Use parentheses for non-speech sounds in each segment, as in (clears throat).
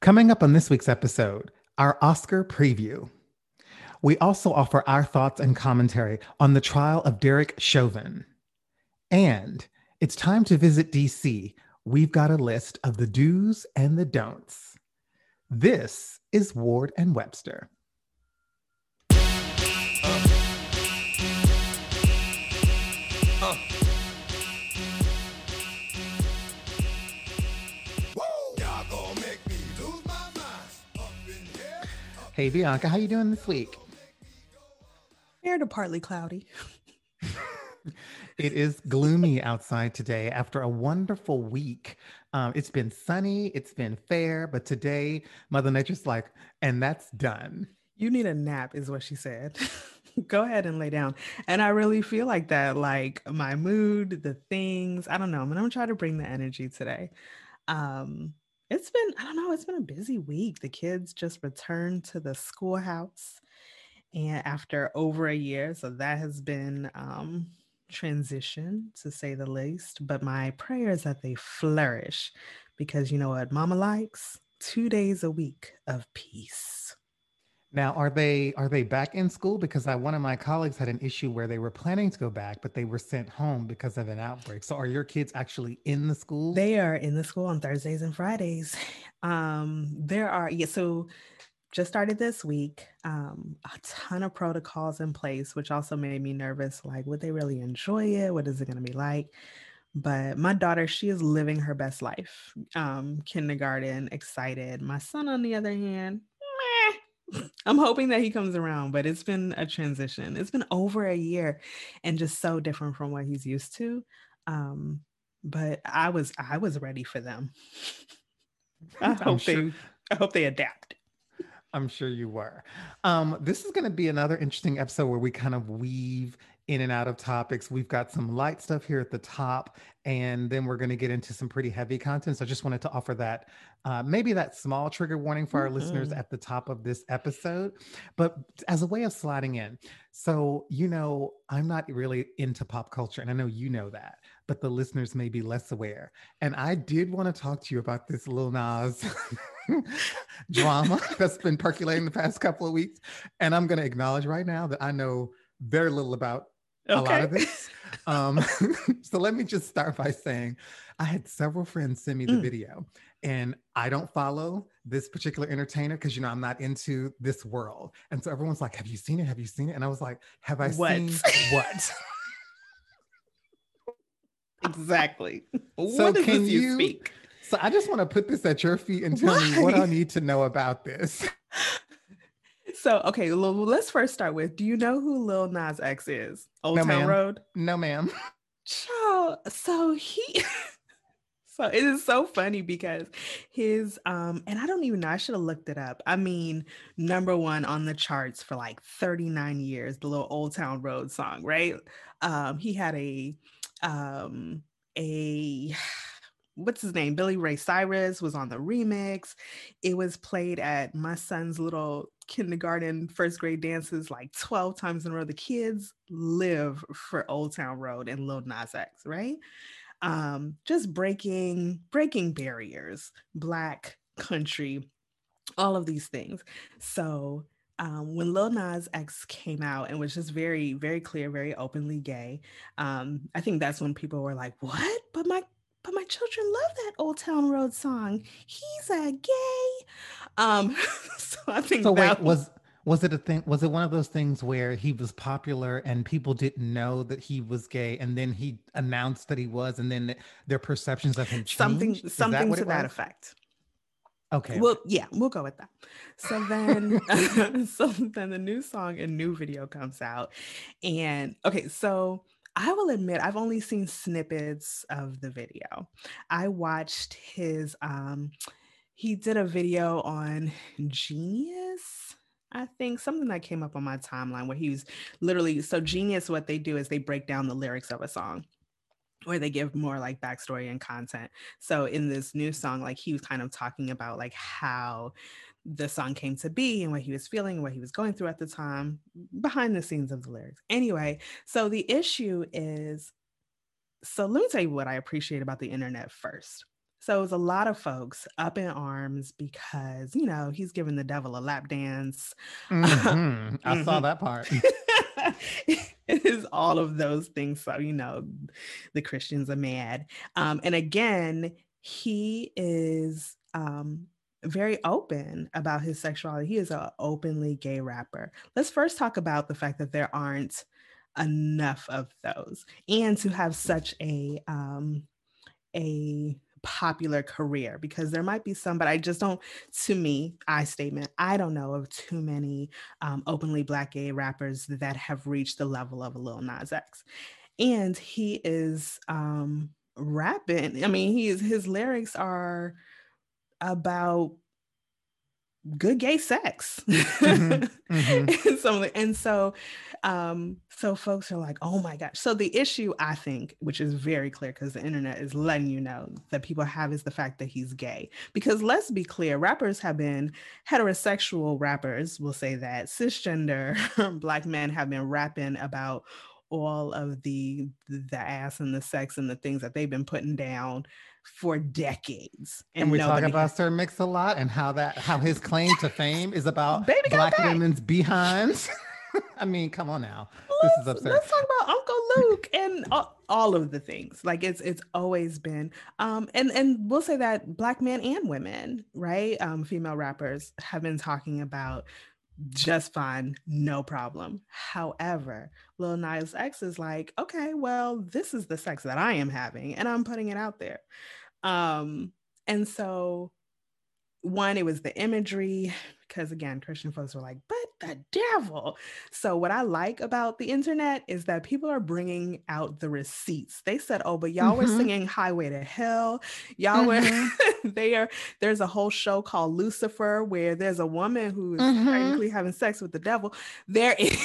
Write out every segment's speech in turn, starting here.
Coming up on this week's episode, our Oscar preview. We also offer our thoughts and commentary on the trial of Derek Chauvin. And it's time to visit DC. We've got a list of the do's and the don'ts. This is Ward and Webster. Hey Bianca, how you doing this week? Fair to partly cloudy. it is gloomy outside today after a wonderful week. Um, it's been sunny, it's been fair, but today Mother Nature's like, and that's done. You need a nap, is what she said. (laughs) Go ahead and lay down. And I really feel like that, like my mood, the things, I don't know. I'm gonna try to bring the energy today. Um, it's been, I don't know, it's been a busy week. The kids just returned to the schoolhouse and after over a year. So that has been um transition to say the least. But my prayer is that they flourish because you know what mama likes? Two days a week of peace. Now, are they are they back in school? Because I, one of my colleagues had an issue where they were planning to go back, but they were sent home because of an outbreak. So, are your kids actually in the school? They are in the school on Thursdays and Fridays. (laughs) Um, there are yeah. So, just started this week. Um, a ton of protocols in place, which also made me nervous. Like, would they really enjoy it? What is it going to be like? But my daughter, she is living her best life. Um, kindergarten, excited. My son, on the other hand, I'm hoping that he comes around, but it's been a transition. It's been over a year and just so different from what he's used to. Um, but I was I was ready for them. (laughs) I hope sure. they I hope they adapt. I'm sure you were. Um, this is going to be another interesting episode where we kind of weave in and out of topics. We've got some light stuff here at the top, and then we're going to get into some pretty heavy content. So I just wanted to offer that, uh, maybe that small trigger warning for our mm-hmm. listeners at the top of this episode, but as a way of sliding in. So, you know, I'm not really into pop culture, and I know you know that, but the listeners may be less aware. And I did want to talk to you about this Lil Nas. (laughs) drama (laughs) that's been percolating the past couple of weeks. And I'm going to acknowledge right now that I know very little about okay. a lot of this. Um, (laughs) so let me just start by saying I had several friends send me the mm. video, and I don't follow this particular entertainer because you know I'm not into this world. And so everyone's like, Have you seen it? Have you seen it? And I was like, Have I what? seen what? (laughs) exactly. So what can you, you speak? So I just want to put this at your feet and tell Why? me what I need to know about this. So, okay, let's first start with do you know who Lil Nas X is? Old no, Town ma'am. Road? No, ma'am. (laughs) Child, so he (laughs) so it is so funny because his um and I don't even know, I should have looked it up. I mean, number one on the charts for like 39 years, the little Old Town Road song, right? Um, he had a um a what's his name? Billy Ray Cyrus was on the remix. It was played at my son's little kindergarten, first grade dances like 12 times in a row. The kids live for Old Town Road and Lil Nas X, right? Um, just breaking, breaking barriers, black country, all of these things. So um, when Lil Nas X came out and was just very, very clear, very openly gay, um, I think that's when people were like, "What? But my but my children love that Old Town Road song. He's a gay. Um, (laughs) so I think so. Wait, was was it a thing? Was it one of those things where he was popular and people didn't know that he was gay, and then he announced that he was, and then their perceptions of him changed? Something, something that to that effect. Okay. Well, yeah, we'll go with that. So then, (laughs) so then the new song and new video comes out, and okay, so I will admit I've only seen snippets of the video. I watched his um he did a video on Genius. I think something that came up on my timeline where he was literally so genius what they do is they break down the lyrics of a song where they give more like backstory and content. So in this new song, like he was kind of talking about like how the song came to be and what he was feeling, what he was going through at the time, behind the scenes of the lyrics. Anyway, so the issue is so let me tell you what I appreciate about the internet first. So it was a lot of folks up in arms because, you know, he's giving the devil a lap dance. Mm-hmm. I mm-hmm. saw that part. (laughs) it is all of those things. So, you know, the Christians are mad. Um, and again, he is um, very open about his sexuality. He is an openly gay rapper. Let's first talk about the fact that there aren't enough of those and to have such a um a popular career because there might be some, but I just don't, to me, I statement, I don't know of too many um, openly Black gay rappers that have reached the level of a Lil Nas X. And he is um, rapping. I mean, he is, his lyrics are about good gay sex mm-hmm. Mm-hmm. (laughs) and, so, and so um so folks are like oh my gosh so the issue i think which is very clear because the internet is letting you know that people have is the fact that he's gay because let's be clear rappers have been heterosexual rappers will say that cisgender (laughs) black men have been rapping about all of the the ass and the sex and the things that they've been putting down for decades. And, and we talk about Sir Mix-a-Lot and how that how his claim to fame is about (laughs) Baby black women's behinds. (laughs) I mean, come on now. Let's, this is absurd. Let's talk about Uncle Luke and all, all, of the things. Like it's it's always been. Um, and and we'll say that black men and women, right? Um, female rappers have been talking about just fine, no problem. However, Lil Nas X is like, okay, well, this is the sex that I am having, and I'm putting it out there. Um, and so one, it was the imagery, because again, Christian folks were like, but the devil. So, what I like about the internet is that people are bringing out the receipts. They said, oh, but y'all mm-hmm. were singing Highway to Hell. Y'all mm-hmm. (laughs) were there. There's a whole show called Lucifer where there's a woman who is mm-hmm. technically having sex with the devil. There (laughs) is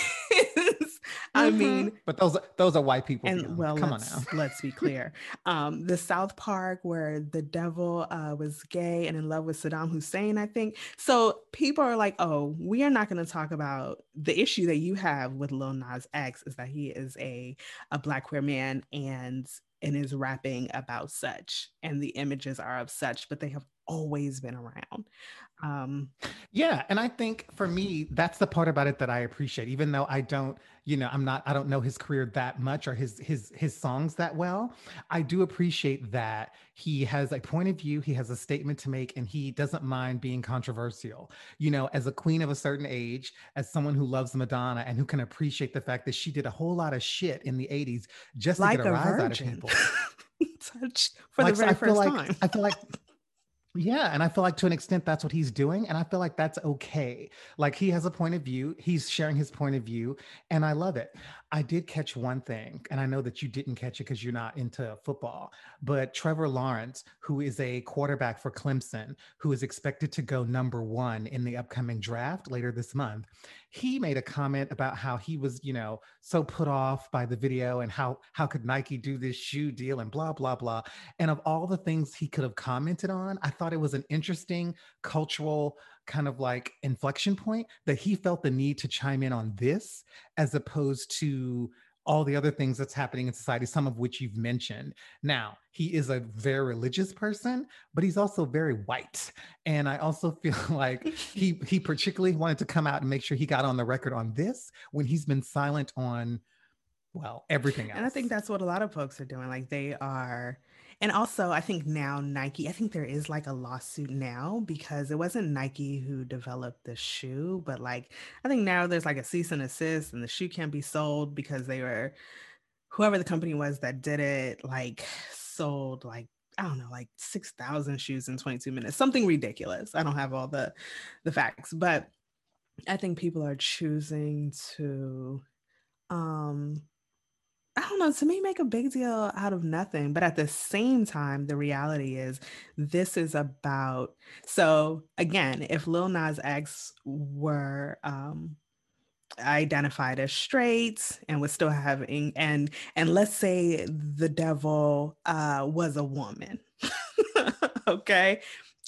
I mm-hmm. mean, but those those are white people. And well, come on now. let's be (laughs) clear. Um, the South Park where the devil uh, was gay and in love with Saddam Hussein, I think. So people are like, oh, we are not going to talk about the issue that you have with Lil Nas X is that he is a a black queer man and and is rapping about such, and the images are of such, but they have always been around. Um, yeah, and I think for me, that's the part about it that I appreciate, even though I don't, you know, I'm not, I don't know his career that much or his his his songs that well. I do appreciate that he has a point of view, he has a statement to make, and he doesn't mind being controversial. You know, as a queen of a certain age, as someone who loves Madonna and who can appreciate the fact that she did a whole lot of shit in the '80s just like to get a, a rise virgin. out of people. (laughs) for like, the very I first like, time. I feel like (laughs) yeah, and I feel like to an extent that's what he's doing. And I feel like that's okay. Like he has a point of view, he's sharing his point of view, and I love it. I did catch one thing, and I know that you didn't catch it because you're not into football, but Trevor Lawrence, who is a quarterback for Clemson, who is expected to go number one in the upcoming draft later this month, he made a comment about how he was, you know, so put off by the video and how how could Nike do this shoe deal and blah blah blah. And of all the things he could have commented on, I thought it was an interesting cultural kind of like inflection point that he felt the need to chime in on this as opposed to all the other things that's happening in society, some of which you've mentioned. Now, he is a very religious person, but he's also very white. And I also (laughs) feel like he he particularly wanted to come out and make sure he got on the record on this when he's been silent on well, everything else. And I think that's what a lot of folks are doing. Like they are and also, I think now Nike, I think there is like a lawsuit now because it wasn't Nike who developed the shoe, but like I think now there's like a cease and assist and the shoe can't be sold because they were whoever the company was that did it, like sold like I don't know, like 6,000 shoes in 22 minutes, something ridiculous. I don't have all the the facts, but I think people are choosing to um I don't know, to me, make a big deal out of nothing. But at the same time, the reality is this is about. So, again, if Lil Nas X were um, identified as straight and was still having, and and let's say the devil uh, was a woman, (laughs) okay,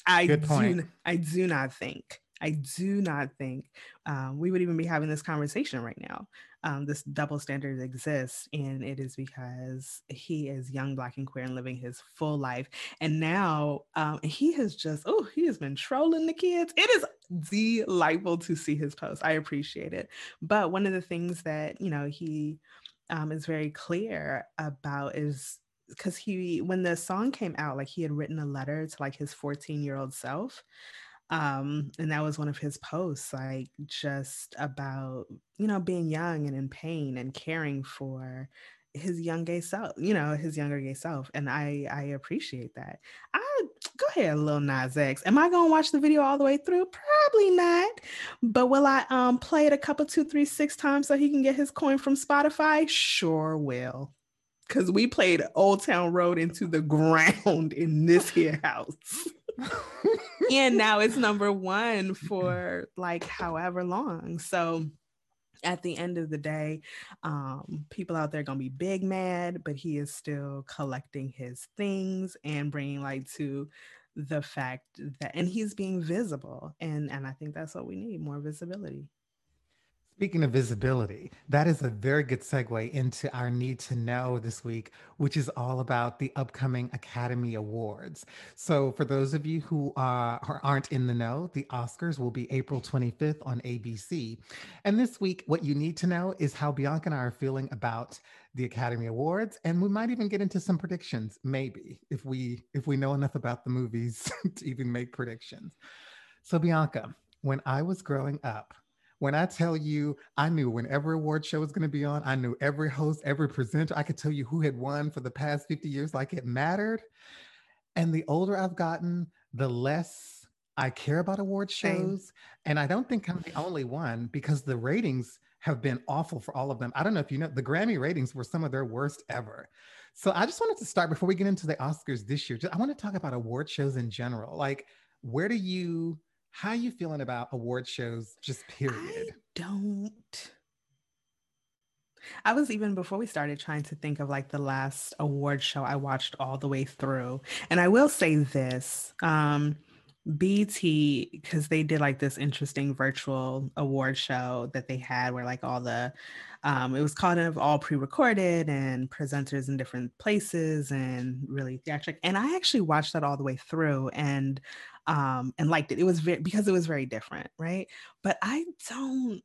I do I do not think I do not think um, we would even be having this conversation right now. Um, this double standard exists, and it is because he is young, black, and queer and living his full life. And now um, he has just, oh, he has been trolling the kids. It is delightful to see his posts. I appreciate it. But one of the things that, you know, he um, is very clear about is because he when the song came out like he had written a letter to like his 14 year old self um and that was one of his posts like just about you know being young and in pain and caring for his young gay self you know his younger gay self and i i appreciate that. I go ahead Lil Nas X. Am i gonna watch the video all the way through? Probably not but will i um play it a couple two three six times so he can get his coin from spotify? Sure will because we played Old Town Road into the (laughs) ground in this here house. And now it's number one for like however long. So at the end of the day, um, people out there gonna be big mad, but he is still collecting his things and bringing light to the fact that, and he's being visible, and and I think that's what we need more visibility. Speaking of visibility, that is a very good segue into our need to know this week, which is all about the upcoming Academy Awards. So, for those of you who uh, aren't in the know, the Oscars will be April 25th on ABC. And this week, what you need to know is how Bianca and I are feeling about the Academy Awards, and we might even get into some predictions, maybe if we if we know enough about the movies (laughs) to even make predictions. So, Bianca, when I was growing up, when I tell you, I knew whenever award show was going to be on, I knew every host, every presenter. I could tell you who had won for the past 50 years, like it mattered. And the older I've gotten, the less I care about award shows. Same. And I don't think I'm the only one because the ratings have been awful for all of them. I don't know if you know, the Grammy ratings were some of their worst ever. So I just wanted to start before we get into the Oscars this year. I want to talk about award shows in general. Like, where do you how are you feeling about award shows, just period? I don't. I was even before we started trying to think of like the last award show I watched all the way through. And I will say this um, BET, because they did like this interesting virtual award show that they had where like all the, um, it was kind of all pre recorded and presenters in different places and really theatric. And I actually watched that all the way through. And um, and liked it. It was very because it was very different, right? But I don't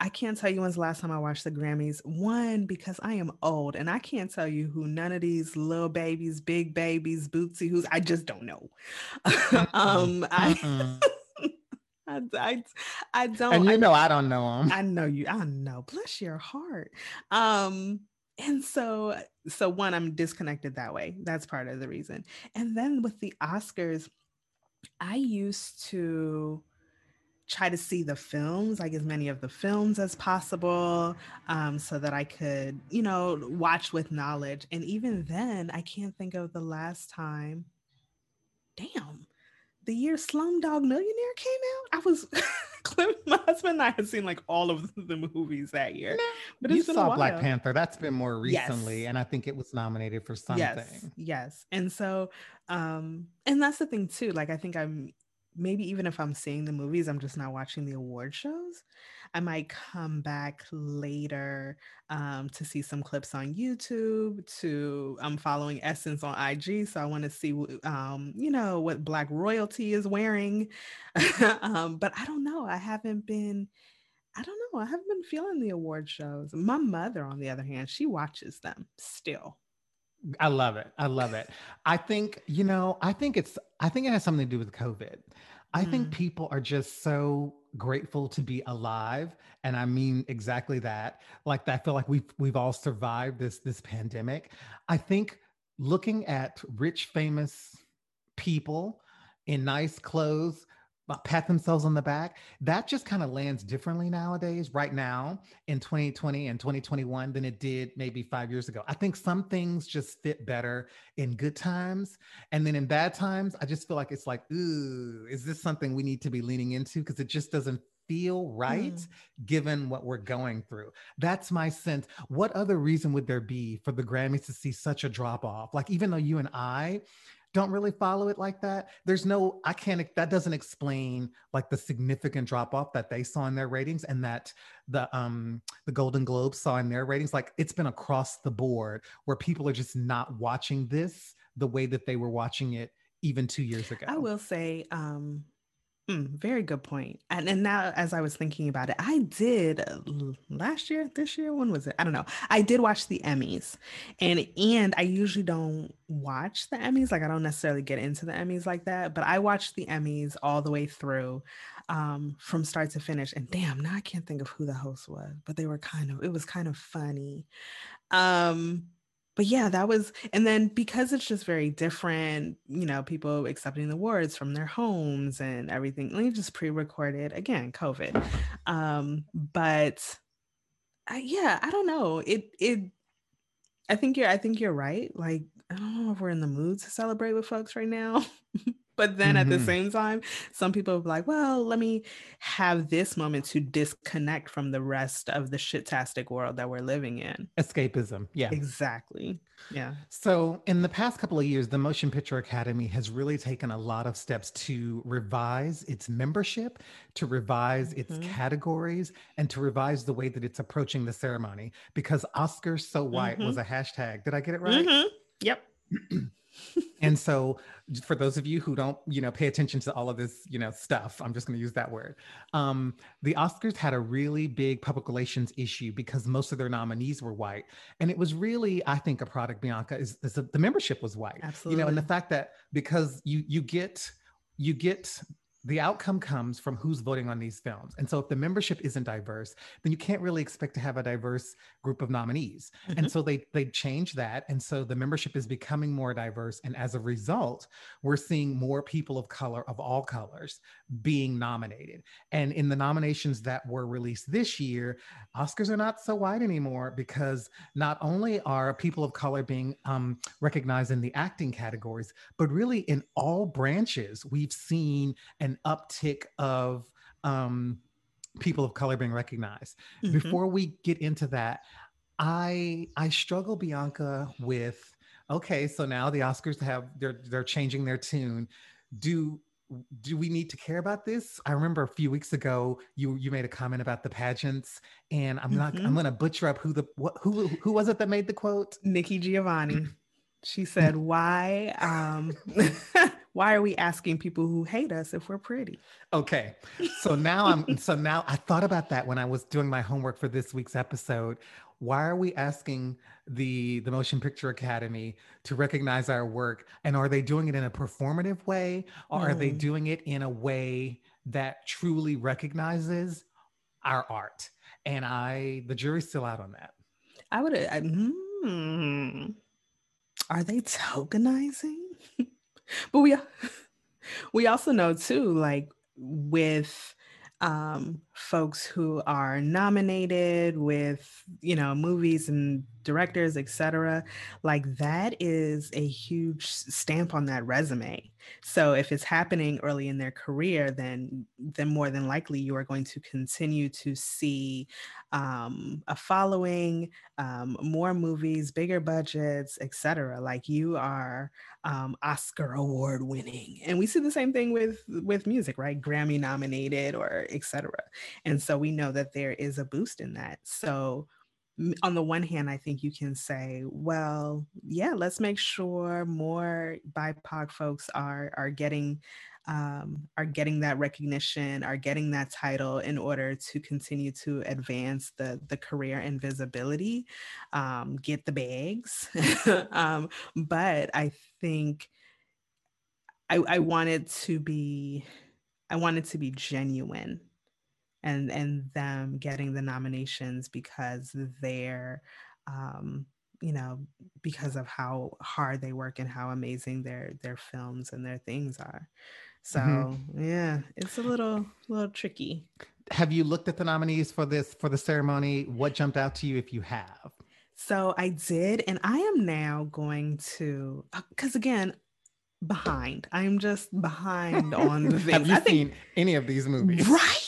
I can't tell you when's the last time I watched the Grammys. One, because I am old and I can't tell you who none of these little babies, big babies, Bootsy, who's I just don't know. (laughs) um, I, (laughs) I, I, I, don't. And you know, I, I don't know them. I know you. I know. Bless your heart. Um, and so, so one, I'm disconnected that way. That's part of the reason. And then with the Oscars, I used to try to see the films, like as many of the films as possible, um, so that I could, you know, watch with knowledge. And even then, I can't think of the last time. Damn, the year Slumdog Millionaire came out, I was (laughs) (laughs) my husband and I had seen like all of (laughs) the movies that year. but you saw Black Panther. That's been more recently, yes. and I think it was nominated for something. Yes, yes. And so, um, and that's the thing too. Like, I think I'm maybe even if I'm seeing the movies, I'm just not watching the award shows. I might come back later um, to see some clips on YouTube. To I'm following Essence on IG, so I want to see um, you know what Black royalty is wearing. (laughs) um, but I don't know. I haven't been. I don't know. I haven't been feeling the award shows. My mother, on the other hand, she watches them still. I love it. I love it. I think, you know, I think it's, I think it has something to do with COVID. I mm. think people are just so grateful to be alive. And I mean exactly that. Like I feel like we've we've all survived this this pandemic. I think looking at rich, famous people in nice clothes pat themselves on the back that just kind of lands differently nowadays right now in 2020 and 2021 than it did maybe five years ago i think some things just fit better in good times and then in bad times i just feel like it's like ooh is this something we need to be leaning into because it just doesn't feel right mm. given what we're going through. That's my sense. What other reason would there be for the Grammys to see such a drop off? Like, even though you and I don't really follow it like that. There's no, I can't, that doesn't explain like the significant drop off that they saw in their ratings and that the um the Golden Globes saw in their ratings. Like it's been across the board where people are just not watching this the way that they were watching it even two years ago. I will say, um, Mm, very good point. And, and now, as I was thinking about it, I did uh, last year, this year, when was it? I don't know. I did watch the Emmys, and and I usually don't watch the Emmys. Like I don't necessarily get into the Emmys like that, but I watched the Emmys all the way through, um, from start to finish. And damn, now I can't think of who the host was, but they were kind of. It was kind of funny. Um, but yeah, that was, and then because it's just very different, you know, people accepting the awards from their homes and everything. Let me just pre-recorded again, COVID. Um, but I, yeah, I don't know. It it I think you're I think you're right. Like, I don't know if we're in the mood to celebrate with folks right now. (laughs) But then mm-hmm. at the mm-hmm. same time, some people are like, well, let me have this moment to disconnect from the rest of the shitastic world that we're living in. Escapism. Yeah. Exactly. Yeah. So, in the past couple of years, the Motion Picture Academy has really taken a lot of steps to revise its membership, to revise its mm-hmm. categories, and to revise the way that it's approaching the ceremony. Because Oscars So White mm-hmm. was a hashtag. Did I get it right? Mm-hmm. Yep. (clears throat) and so for those of you who don't you know pay attention to all of this you know stuff i'm just going to use that word um, the oscars had a really big public relations issue because most of their nominees were white and it was really i think a product bianca is, is a, the membership was white Absolutely. you know and the fact that because you you get you get the outcome comes from who's voting on these films. And so if the membership isn't diverse, then you can't really expect to have a diverse group of nominees. Mm-hmm. And so they they change that. And so the membership is becoming more diverse. And as a result, we're seeing more people of color of all colors being nominated. And in the nominations that were released this year, Oscars are not so wide anymore because not only are people of color being um, recognized in the acting categories, but really in all branches, we've seen an an uptick of um, people of color being recognized. Mm-hmm. Before we get into that, I I struggle, Bianca, with okay, so now the Oscars have they're they're changing their tune. Do do we need to care about this? I remember a few weeks ago you you made a comment about the pageants, and I'm not mm-hmm. I'm going to butcher up who the what, who who was it that made the quote? Nikki Giovanni. (clears throat) She said, "Why um (laughs) why are we asking people who hate us if we're pretty? Okay. So now I'm (laughs) so now I thought about that when I was doing my homework for this week's episode. Why are we asking the the Motion Picture Academy to recognize our work and are they doing it in a performative way or mm. are they mm. doing it in a way that truly recognizes our art? And I the jury's still out on that. I would I, hmm, are they tokenizing? (laughs) (laughs) but we (laughs) we also know too like with um, folks who are nominated with you know movies and directors etc like that is a huge stamp on that resume. So if it's happening early in their career then then more than likely you are going to continue to see um, a following um, more movies bigger budgets etc like you are um, oscar award winning and we see the same thing with with music right? Grammy nominated or etc and so we know that there is a boost in that. So on the one hand, I think you can say, well, yeah, let's make sure more BIPOC folks are are getting um, are getting that recognition, are getting that title in order to continue to advance the the career and visibility, um, get the bags. (laughs) um, but I think I, I wanted to be I wanted to be genuine and and them getting the nominations because they're um, you know because of how hard they work and how amazing their their films and their things are so mm-hmm. yeah it's a little little tricky. Have you looked at the nominees for this for the ceremony? What jumped out to you if you have? So i did and i am now going to because uh, again behind. I'm just behind (laughs) on the things have you I seen think, any of these movies? Right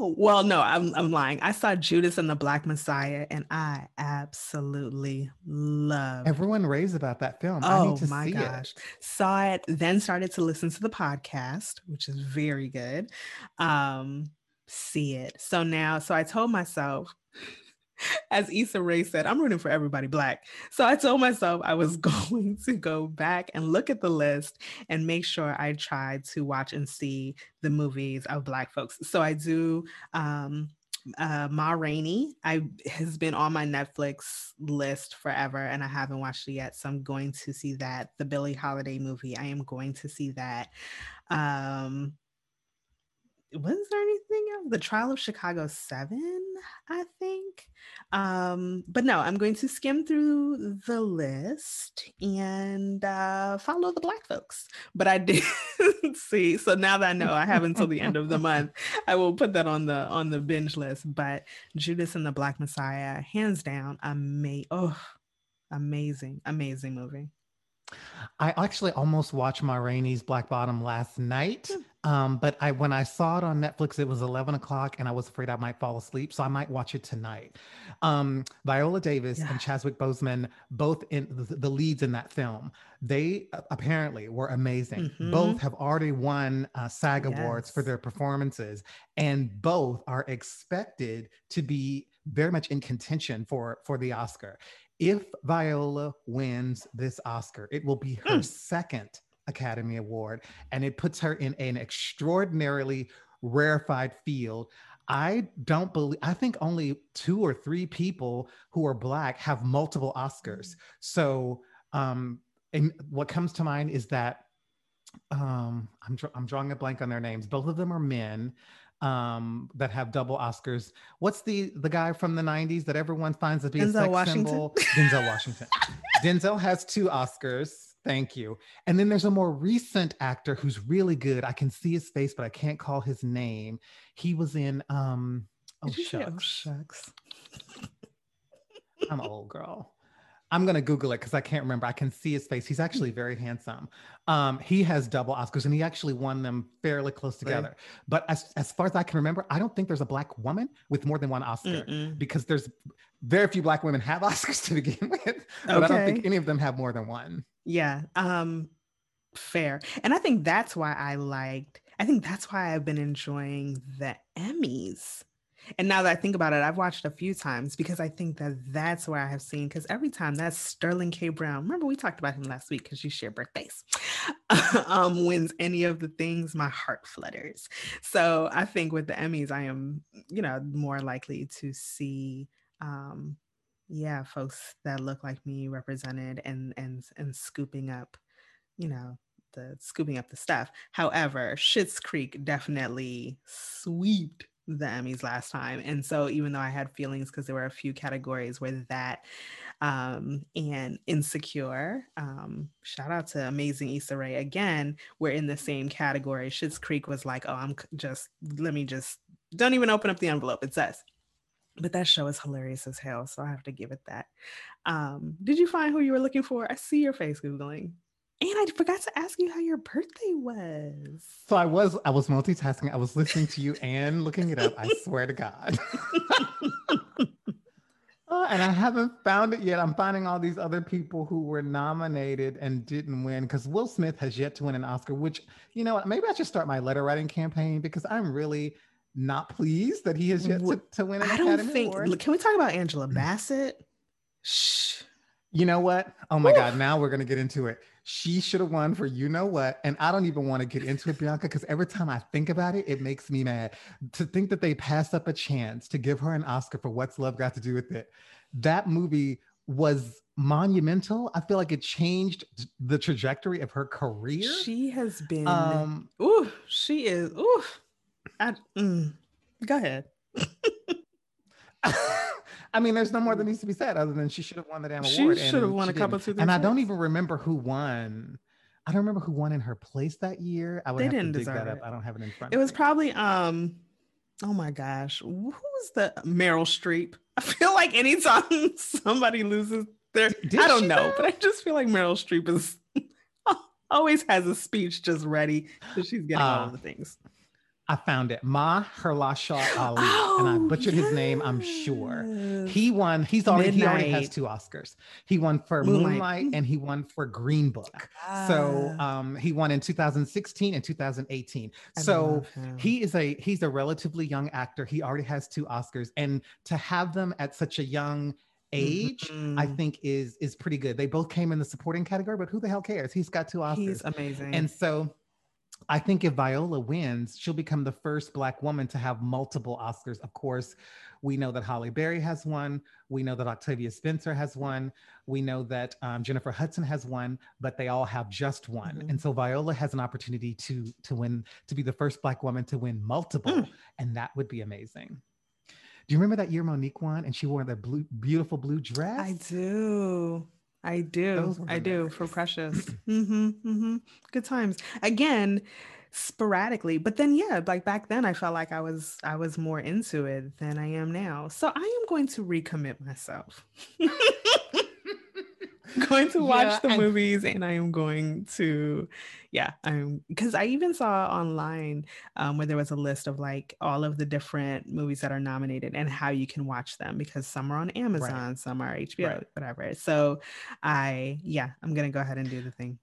Oh, well, no, I'm, I'm lying. I saw Judas and the Black Messiah and I absolutely love Everyone raves about that film. Oh my gosh. It. Saw it, then started to listen to the podcast, which is very good. Um, see it. So now, so I told myself, (laughs) as Issa Rae said, I'm rooting for everybody black. So I told myself I was (laughs) going to go back and look at the list and make sure I tried to watch and see the movies of black folks. So I do um uh Ma Rainey I has been on my Netflix list forever and I haven't watched it yet. So I'm going to see that. The Billie Holiday movie, I am going to see that. Um was there anything else? The Trial of Chicago 7, I think. Um, but no, I'm going to skim through the list and uh, follow the black folks. But I did (laughs) see, so now that I know I have until the end of the month, I will put that on the on the binge list. But Judas and the Black Messiah, hands down, amazing. Oh, amazing, amazing movie. I actually almost watched Ma Rainey's Black Bottom last night. Hmm. Um, but I when I saw it on Netflix, it was 11 o'clock and I was afraid I might fall asleep. So I might watch it tonight. Um, Viola Davis yeah. and Chadwick Boseman, both in the, the, leads in that film, they apparently were amazing. Mm-hmm. Both have already won uh, SAG yes. awards for their performances, and both are expected to be very much in contention for for the Oscar if Viola wins this Oscar, it will be her mm. second Academy Award, and it puts her in an extraordinarily rarefied field. I don't believe, I think only two or three people who are Black have multiple Oscars. So, um, and what comes to mind is that um, I'm, I'm drawing a blank on their names. Both of them are men um, that have double Oscars. What's the the guy from the '90s that everyone finds to be Denzel a sex Washington. symbol? Denzel Washington. (laughs) Denzel has two Oscars. Thank you. And then there's a more recent actor who's really good. I can see his face, but I can't call his name. He was in um oh shucks. oh shucks. I'm an old girl. I'm gonna Google it because I can't remember. I can see his face. He's actually very handsome. Um, he has double Oscars and he actually won them fairly close together. Right. But as, as far as I can remember, I don't think there's a black woman with more than one Oscar Mm-mm. because there's very few black women have (laughs) Oscars to begin with. But okay. I don't think any of them have more than one. Yeah. Um, fair. And I think that's why I liked, I think that's why I've been enjoying the Emmys and now that I think about it, I've watched a few times because I think that that's where I have seen. Because every time that's Sterling K. Brown. Remember we talked about him last week because you share birthdays. (laughs) um, wins any of the things, my heart flutters. So I think with the Emmys, I am, you know, more likely to see, um, yeah, folks that look like me represented and and and scooping up, you know, the scooping up the stuff. However, Schitt's Creek definitely swept the Emmys last time. And so even though I had feelings because there were a few categories where that um, and Insecure, um, shout out to Amazing Issa Rae again, we're in the same category. Schitt's Creek was like, oh, I'm just, let me just, don't even open up the envelope. It says. But that show is hilarious as hell. So I have to give it that. Um, did you find who you were looking for? I see your face Googling. And I forgot to ask you how your birthday was. So I was I was multitasking. I was listening to you and looking it up. I swear to God. (laughs) uh, and I haven't found it yet. I'm finding all these other people who were nominated and didn't win because Will Smith has yet to win an Oscar. Which you know, maybe I should start my letter writing campaign because I'm really not pleased that he has yet to, to win an I don't Academy think. Award. Can we talk about Angela Bassett? Shh. You know what? Oh my Ooh. God! Now we're gonna get into it she should have won for you know what. And I don't even want to get into it, Bianca, because every time I think about it, it makes me mad to think that they passed up a chance to give her an Oscar for What's Love Got to Do with It. That movie was monumental. I feel like it changed the trajectory of her career. She has been, um, ooh, she is, ooh, I, mm, go ahead. (laughs) I mean, there's no more that needs to be said other than she should have won the damn award. She should have won a couple of two. And I don't even remember who won. I don't remember who won in her place that year. I would they have didn't to dig that it. I don't have it in front. It was me. probably um. Oh my gosh, who's the Meryl Streep? (laughs) I feel like anytime (laughs) somebody loses their, Did I don't know, know, but I just feel like Meryl Streep is (laughs) always has a speech just ready because she's getting uh, all the things. I found it. Mahershala Ali, oh, and I oh, butchered yes. his name. I'm sure he won. He's already Midnight. he already has two Oscars. He won for Moonlight, Moonlight and he won for Green Book. Ah. So um, he won in 2016 and 2018. I so he is a he's a relatively young actor. He already has two Oscars, and to have them at such a young age mm-hmm. i think is is pretty good they both came in the supporting category but who the hell cares he's got two oscars he's amazing and so I think if Viola wins, she'll become the first Black woman to have multiple Oscars. Of course, we know that Halle Berry has one. We know that Octavia Spencer has one. We know that um, Jennifer Hudson has one, but they all have just one. Mm-hmm. And so Viola has an opportunity to to win to be the first Black woman to win multiple, mm. and that would be amazing. Do you remember that year Mo'Nique won and she wore that blue, beautiful blue dress? I do. I do. I do for Precious. (laughs) mm-hmm, mm-hmm. Good times. Again, sporadically, but then yeah, like back then I felt like I was I was more into it than I am now. So I am going to recommit myself. (laughs) (laughs) going to watch yeah, the movies and I am going to yeah, I'm because I even saw online um, where there was a list of like all of the different movies that are nominated and how you can watch them because some are on Amazon, right. some are HBO, right. whatever. So I yeah, I'm gonna go ahead and do the thing.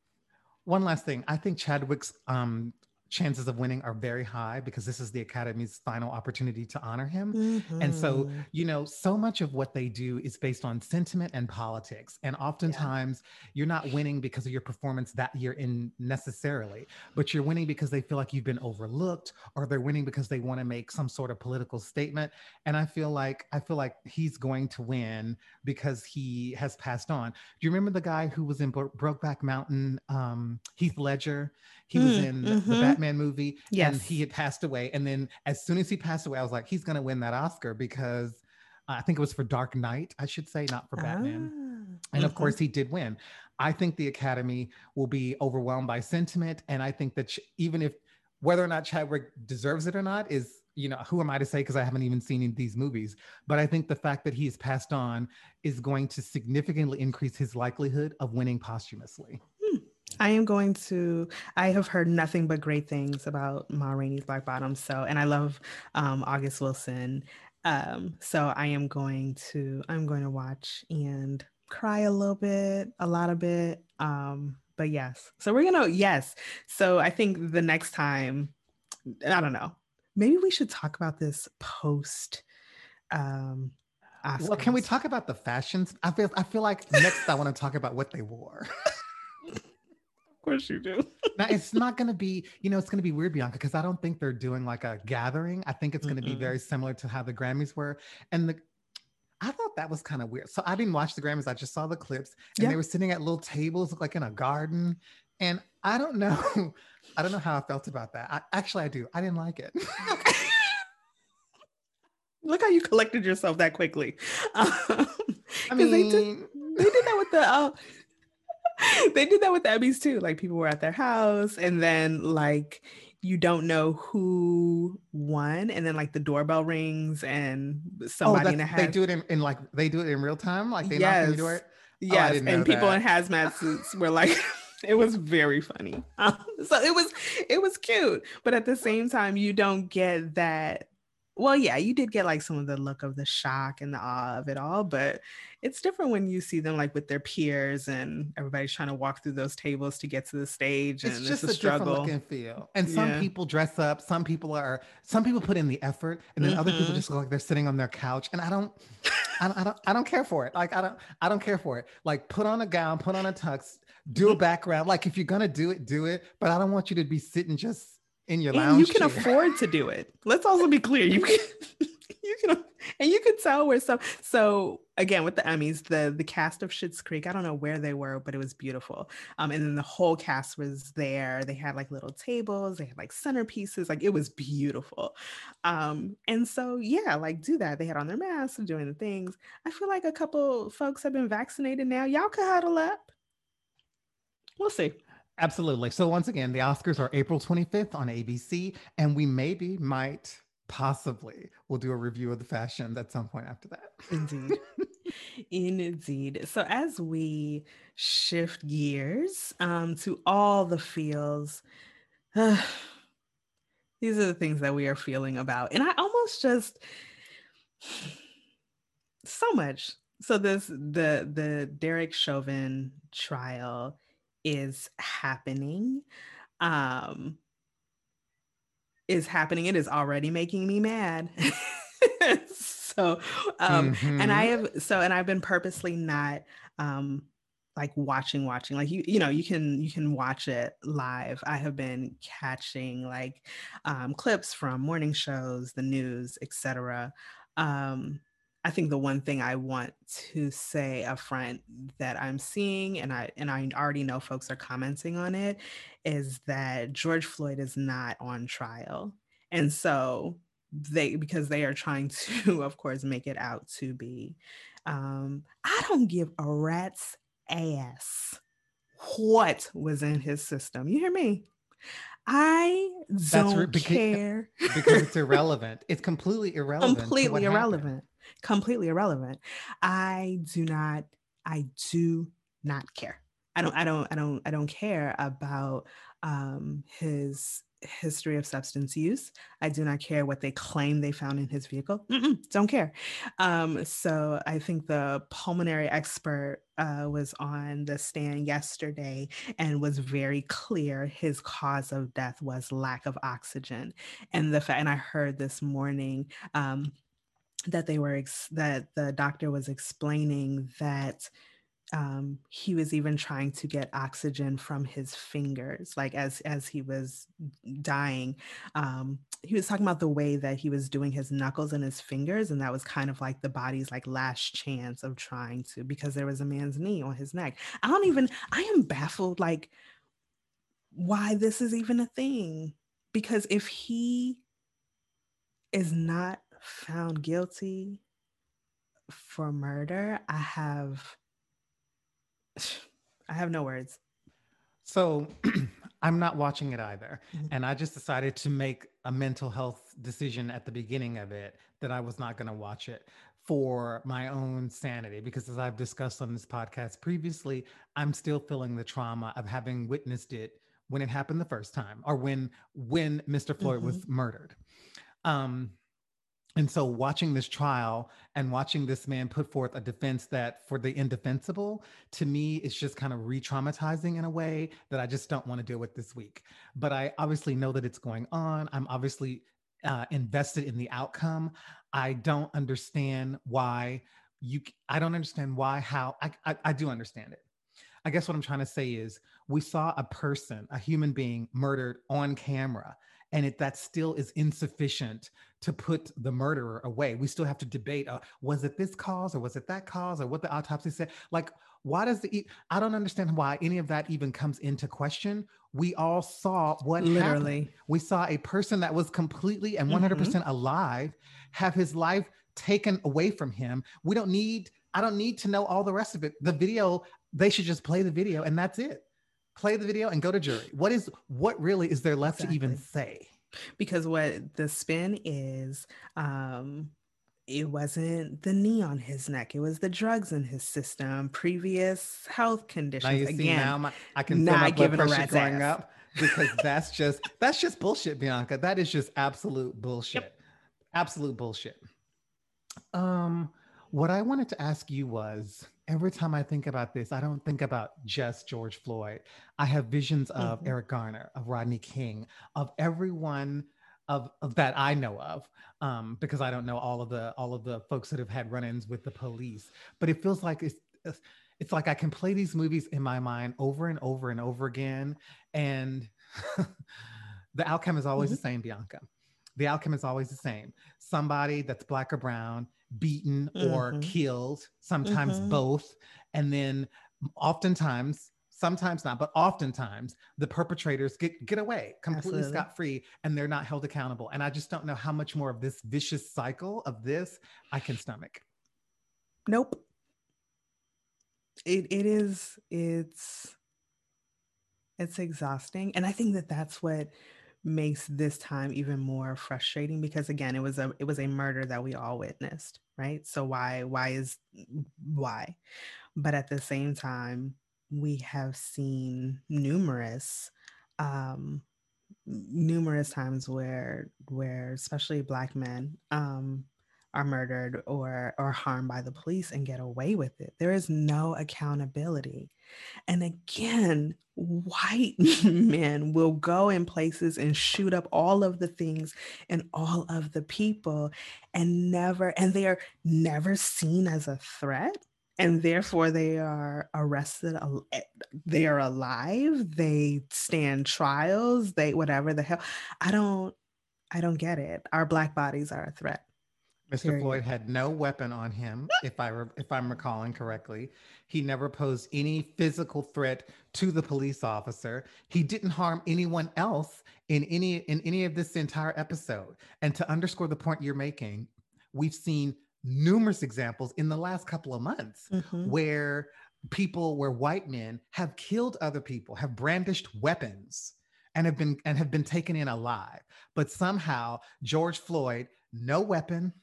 One last thing, I think Chadwick's um, chances of winning are very high because this is the Academy's final opportunity to honor him. Mm-hmm. And so, mm-hmm. you know, so much of what they do is based on sentiment and politics. And oftentimes yeah. you're not winning because of your performance that year in necessarily, but you're winning because they feel like you've been overlooked or they're winning because they want to make some sort of political statement. And I feel like I feel like he's going to win because he has passed on. Do you remember the guy who was in Bro- Brokeback Mountain, um, Heath Ledger? He mm, was in mm-hmm. the Batman movie, yes. and he had passed away. And then as soon as he passed away, I was like, he's going to win that Oscar because uh, I think it was for Dark Knight, I should say, not for Batman. Ah, and of mm-hmm. course, he did win. I think the Academy will be overwhelmed by sentiment, and I think that ch- even if whether or not Chadwick deserves it or not is you know who am i to say because i haven't even seen these movies but i think the fact that he has passed on is going to significantly increase his likelihood of winning posthumously I am going to. I have heard nothing but great things about Ma Rainey's Black Bottom. So, and I love um, August Wilson. Um, so I am going to. I'm going to watch and cry a little bit, a lot of bit. Um, but yes. So we're gonna. Yes. So I think the next time, I don't know. Maybe we should talk about this post. Um, Oscars. Well, can we talk about the fashions? I feel. I feel like next I want to talk about what they wore. (laughs) course you do. now it's not (laughs) going to be, you know, it's going to be weird, Bianca, because I don't think they're doing like a gathering. I think it's going to be very similar to how the Grammys were, and the. I thought that was kind of weird. So I didn't watch the Grammys. I just saw the clips, and yeah. they were sitting at little tables, like in a garden. And I don't know, (laughs) I don't know how I felt about that. I, actually, I do. I didn't like it. (laughs) Look how you collected yourself that quickly. Um, I mean, they did, they did that with the. Uh, (laughs) they did that with the Emmys too. Like people were at their house and then like you don't know who won and then like the doorbell rings and oh, somebody oh, in a hat. They do it in, in, like they do it in real time. Like they yes. knock on the door. Yes, oh, and people that. in hazmat suits were like (laughs) it was very funny. Um, (laughs) so it was it was cute, but at the same time you don't get that well, yeah, you did get like some of the look of the shock and the awe of it all, but it's different when you see them like with their peers and everybody's trying to walk through those tables to get to the stage. It's and just it's a, a struggle. look and feel. And some yeah. people dress up, some people are, some people put in the effort, and then mm-hmm. other people mm-hmm. just look like they're sitting on their couch. And I don't, I don't, I don't, I don't care for it. Like I don't, I don't care for it. Like put on a gown, put on a tux, do a (laughs) background. Like if you're gonna do it, do it. But I don't want you to be sitting just in your lounge. And you can chair. afford to do it. Let's also be clear. You can (laughs) you can and you can tell where some so again with the Emmys, the the cast of Schitt's Creek, I don't know where they were, but it was beautiful. Um, and then the whole cast was there. They had like little tables, they had like centerpieces, like it was beautiful. Um, and so yeah, like do that. They had on their masks and doing the things. I feel like a couple folks have been vaccinated now. Y'all can huddle up. We'll see. Absolutely. So once again, the Oscars are April 25th on ABC, and we maybe might possibly we'll do a review of the fashion at some point after that. Indeed. (laughs) Indeed. So as we shift gears um, to all the feels, uh, (sighs) these are the things that we are feeling about. And I almost just (sighs) so much. So this the the Derek Chauvin trial is happening. Um is happening. It is already making me mad. (laughs) so um mm-hmm. and I mm-hmm. have so and I've been purposely not um like watching watching like you you know you can you can watch it live i have been catching like um, clips from morning shows the news etc um, i think the one thing i want to say up front that i'm seeing and i and i already know folks are commenting on it is that george floyd is not on trial and so they because they are trying (laughs) to of course make it out to be um, i don't give a rat's ass what was in his system. You hear me? I don't re- because, care because it's (laughs) irrelevant. It's completely irrelevant. Completely irrelevant. Happened. Completely irrelevant. I do not. I do not care. I don't. I don't. I don't. I don't care about um, his history of substance use. I do not care what they claim they found in his vehicle. Mm-mm, don't care. Um, so I think the pulmonary expert uh, was on the stand yesterday and was very clear his cause of death was lack of oxygen. And the fact, and I heard this morning. Um, that they were ex- that the doctor was explaining that um, he was even trying to get oxygen from his fingers, like as as he was dying. Um, he was talking about the way that he was doing his knuckles and his fingers, and that was kind of like the body's like last chance of trying to, because there was a man's knee on his neck. I don't even. I am baffled, like why this is even a thing. Because if he is not found guilty for murder, I have (sighs) I have no words. So (clears throat) I'm not watching it either. Mm-hmm. And I just decided to make a mental health decision at the beginning of it that I was not going to watch it for my own sanity. Because as I've discussed on this podcast previously, I'm still feeling the trauma of having witnessed it when it happened the first time or when when Mr. Floyd mm-hmm. was murdered. Um, and so watching this trial and watching this man put forth a defense that for the indefensible to me it's just kind of re-traumatizing in a way that i just don't want to deal with this week. But i obviously know that it's going on. I'm obviously uh, invested in the outcome. I don't understand why you i don't understand why how I, I, I do understand it. I guess what i'm trying to say is we saw a person a human being murdered on camera and it, that still is insufficient to put the murderer away. We still have to debate: uh, was it this cause or was it that cause or what the autopsy said? Like, why does the? I don't understand why any of that even comes into question. We all saw what literally. Happened. We saw a person that was completely and one hundred percent mm-hmm. alive have his life taken away from him. We don't need. I don't need to know all the rest of it. The video. They should just play the video and that's it play the video and go to jury. What is what really is there left exactly. to even say? Because what the spin is, um, it wasn't the knee on his neck; it was the drugs in his system, previous health conditions. Now you Again, see now my, I can not feel my blood pressure going ass. up because that's just that's just bullshit, Bianca. That is just absolute bullshit. Yep. Absolute bullshit. Um, what I wanted to ask you was every time I think about this, I don't think about just George Floyd. I have visions of mm-hmm. Eric Garner, of Rodney King, of everyone of, of that I know of, um, because I don't know all of the all of the folks that have had run-ins with the police. But it feels like it's it's like I can play these movies in my mind over and over and over again, and (laughs) the outcome is always mm-hmm. the same, Bianca. The outcome is always the same. Somebody that's black or brown beaten mm-hmm. or killed, sometimes mm-hmm. both. And then oftentimes, sometimes not, but oftentimes the perpetrators get, get away completely scot free and they're not held accountable. And I just don't know how much more of this vicious cycle of this I can stomach. Nope. It, it is, it's, it's exhausting. And I think that that's what makes this time even more frustrating because again it was a it was a murder that we all witnessed right? So why why is why? But at the same time we have seen numerous um numerous times where where especially black men um are murdered or or harmed by the police and get away with it. There is no accountability. And again, white (laughs) men will go in places and shoot up all of the things and all of the people and never and they are never seen as a threat and therefore they are arrested eh, they are alive they stand trials they whatever the hell i don't i don't get it our black bodies are a threat Mr. Period. Floyd had no weapon on him, if I re- if I'm recalling correctly. He never posed any physical threat to the police officer. He didn't harm anyone else in any in any of this entire episode. And to underscore the point you're making, we've seen numerous examples in the last couple of months mm-hmm. where people, where white men have killed other people, have brandished weapons and have been and have been taken in alive. But somehow George Floyd, no weapon,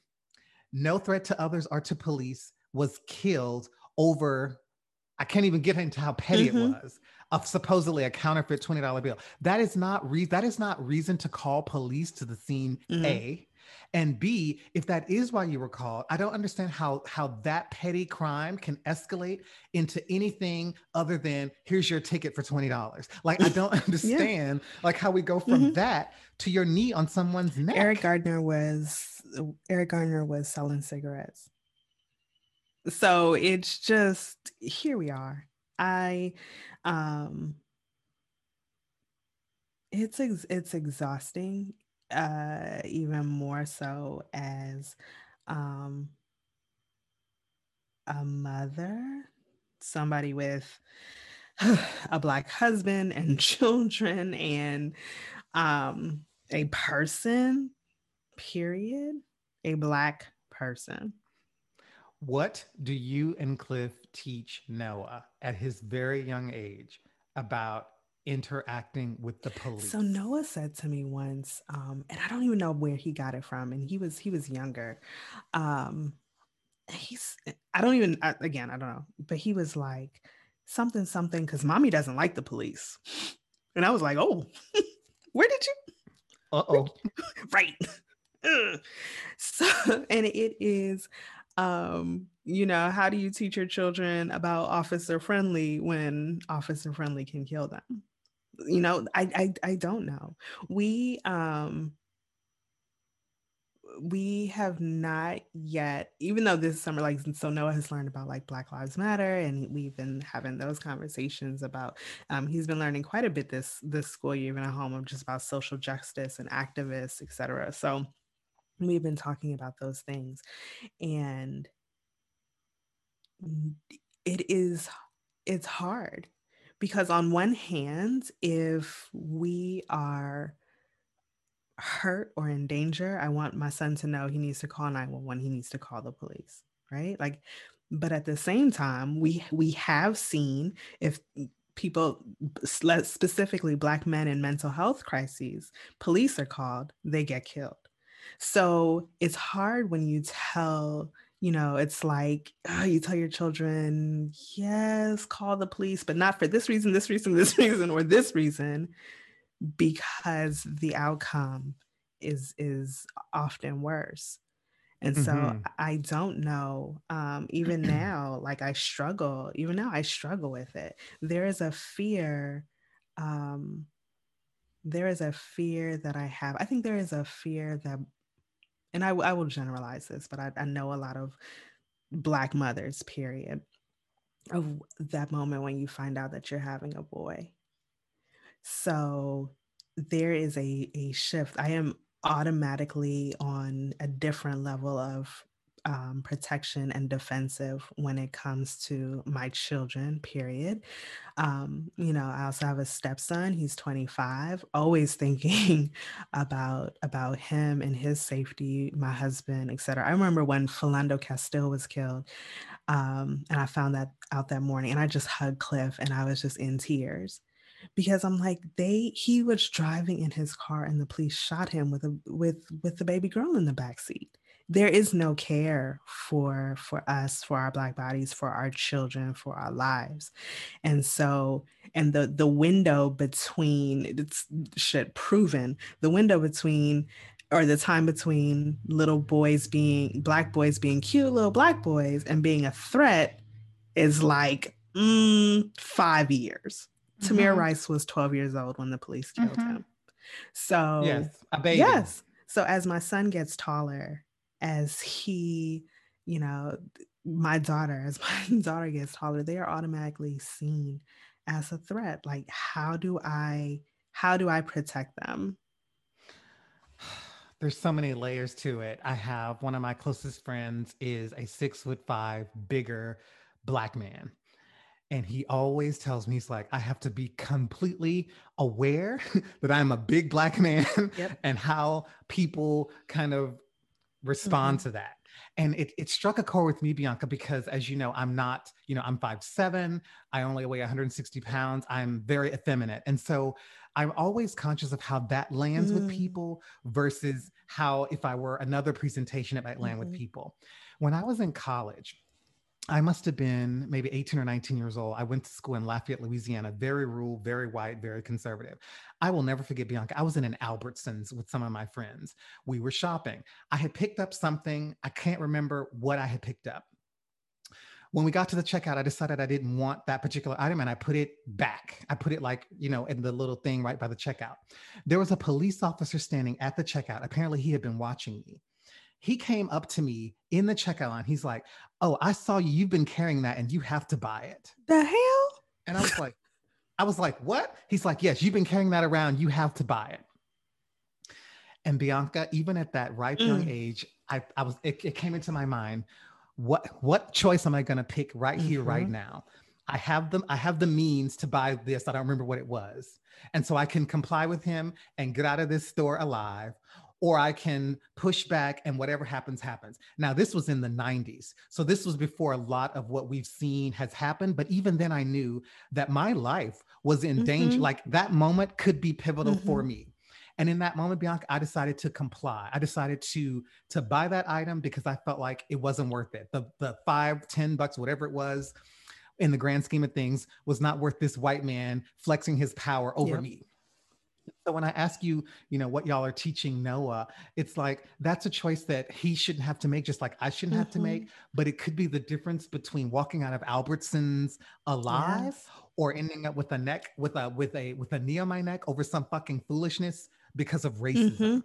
no threat to others or to police, was killed over. I can't even get into how petty mm-hmm. it was. Of supposedly a counterfeit twenty dollar bill. That is not re- that is not reason to call police to the scene. Mm-hmm. A, and b if that is why you were called i don't understand how how that petty crime can escalate into anything other than here's your ticket for $20 like i don't (laughs) (laughs) understand yeah. like how we go from mm-hmm. that to your knee on someone's neck. Eric gardner was eric gardner was selling cigarettes. So it's just here we are. I um it's ex- it's exhausting uh, even more so as um, a mother, somebody with (sighs) a black husband and (laughs) children, and um, a person, period, a black person. What do you and Cliff teach Noah at his very young age about interacting with the police. So Noah said to me once, um, and I don't even know where he got it from, and he was he was younger. Um, he's I don't even I, again I don't know, but he was like something something because mommy doesn't like the police, and I was like, oh, (laughs) where did you? Uh oh, (laughs) right. so and it is um you know how do you teach your children about officer friendly when officer friendly can kill them you know I, I i don't know. We um we have not yet even though this summer like so noah has learned about like black lives matter and we've been having those conversations about um, he's been learning quite a bit this this school year even at home of just about social justice and activists etc so we've been talking about those things and it is it's hard because, on one hand, if we are hurt or in danger, I want my son to know he needs to call 911, he needs to call the police, right? Like, but at the same time, we we have seen if people specifically black men in mental health crises police are called they get killed so it's hard when you tell you know, it's like oh, you tell your children, yes, call the police, but not for this reason, this reason, (laughs) this reason, or this reason, because the outcome is is often worse. And so mm-hmm. I don't know. Um, even (clears throat) now, like I struggle, even now I struggle with it. There is a fear. Um, there is a fear that I have. I think there is a fear that and I, I will generalize this, but I, I know a lot of Black mothers, period, of that moment when you find out that you're having a boy. So there is a, a shift. I am automatically on a different level of um, protection and defensive when it comes to my children, period. Um, you know, I also have a stepson, he's 25, always (laughs) thinking about about him and his safety, my husband, etc. I remember when Philando Castile was killed, um, and I found that out that morning, and I just hugged Cliff and I was just in tears because I'm like they he was driving in his car and the police shot him with a with with the baby girl in the back seat there is no care for for us for our black bodies for our children for our lives and so and the the window between it's shit proven the window between or the time between little boys being black boys being cute little black boys and being a threat is like mm, five years mm-hmm. tamir rice was 12 years old when the police killed mm-hmm. him so yes a baby. yes so as my son gets taller as he, you know, my daughter, as (laughs) my daughter gets taller, they are automatically seen as a threat. Like, how do I, how do I protect them? (sighs) There's so many layers to it. I have one of my closest friends is a six foot five, bigger black man. And he always tells me, he's like, I have to be completely aware (laughs) that I'm a big black man yep. and how people kind of respond mm-hmm. to that and it, it struck a chord with me bianca because as you know i'm not you know i'm five seven i only weigh 160 pounds i'm very effeminate and so i'm always conscious of how that lands mm. with people versus how if i were another presentation it might land mm-hmm. with people when i was in college I must have been maybe 18 or 19 years old. I went to school in Lafayette, Louisiana, very rural, very white, very conservative. I will never forget Bianca. I was in an Albertsons with some of my friends. We were shopping. I had picked up something. I can't remember what I had picked up. When we got to the checkout, I decided I didn't want that particular item and I put it back. I put it like, you know, in the little thing right by the checkout. There was a police officer standing at the checkout. Apparently, he had been watching me he came up to me in the checkout line. He's like, "Oh, I saw you. You've been carrying that, and you have to buy it." The hell? And I was like, I was like, "What?" He's like, "Yes, you've been carrying that around. You have to buy it." And Bianca, even at that ripe mm. young age, I, I was it, it, came into my mind, what what choice am I going to pick right mm-hmm. here, right mm-hmm. now? I have them. I have the means to buy this. I don't remember what it was, and so I can comply with him and get out of this store alive, or I can push back and whatever happens, happens. Now, this was in the 90s. So this was before a lot of what we've seen has happened. But even then, I knew that my life was in mm-hmm. danger. Like that moment could be pivotal mm-hmm. for me. And in that moment, Bianca, I decided to comply. I decided to to buy that item because I felt like it wasn't worth it. The the five, ten bucks, whatever it was, in the grand scheme of things, was not worth this white man flexing his power over yep. me. So when I ask you, you know, what y'all are teaching Noah, it's like that's a choice that he shouldn't have to make, just like I shouldn't mm-hmm. have to make. Mm-hmm. But it could be the difference between walking out of Albertsons alive yes. or ending up with a neck with a with a with a knee on my neck over some fucking foolishness because of racism. Mm-hmm.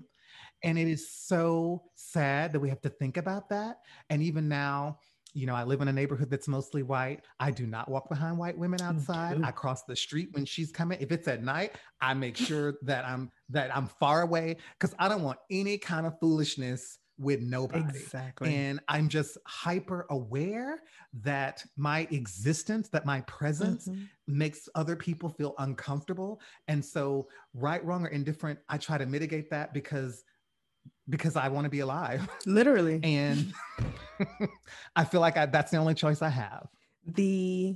And it is so sad that we have to think about that. And even now, you know, I live in a neighborhood that's mostly white. I do not walk behind white women outside. I cross the street when she's coming. If it's at night, I make sure (laughs) that I'm that I'm far away because I don't want any kind of foolishness with nobody. Exactly. And I'm just hyper aware that my existence, that my presence mm-hmm. makes other people feel uncomfortable. And so, right, wrong, or indifferent, I try to mitigate that because because I want to be alive. Literally. (laughs) And (laughs) I feel like I, that's the only choice I have. The,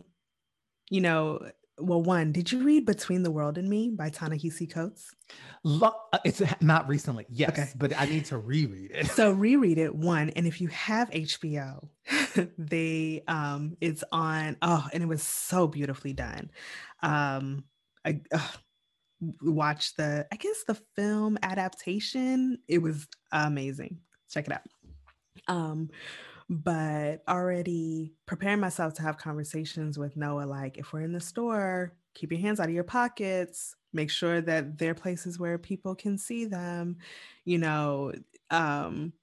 you know, well, one, did you read Between the World and Me by Ta-Nehisi Coates? Lo- uh, it's not recently, yes, okay. but I need to reread it. So reread it, one, and if you have HBO, (laughs) they um it's on oh, and it was so beautifully done. Um I uh, watched the I guess the film adaptation. It was amazing. Check it out. Um but already preparing myself to have conversations with Noah like if we're in the store, keep your hands out of your pockets, make sure that there are places where people can see them, you know, um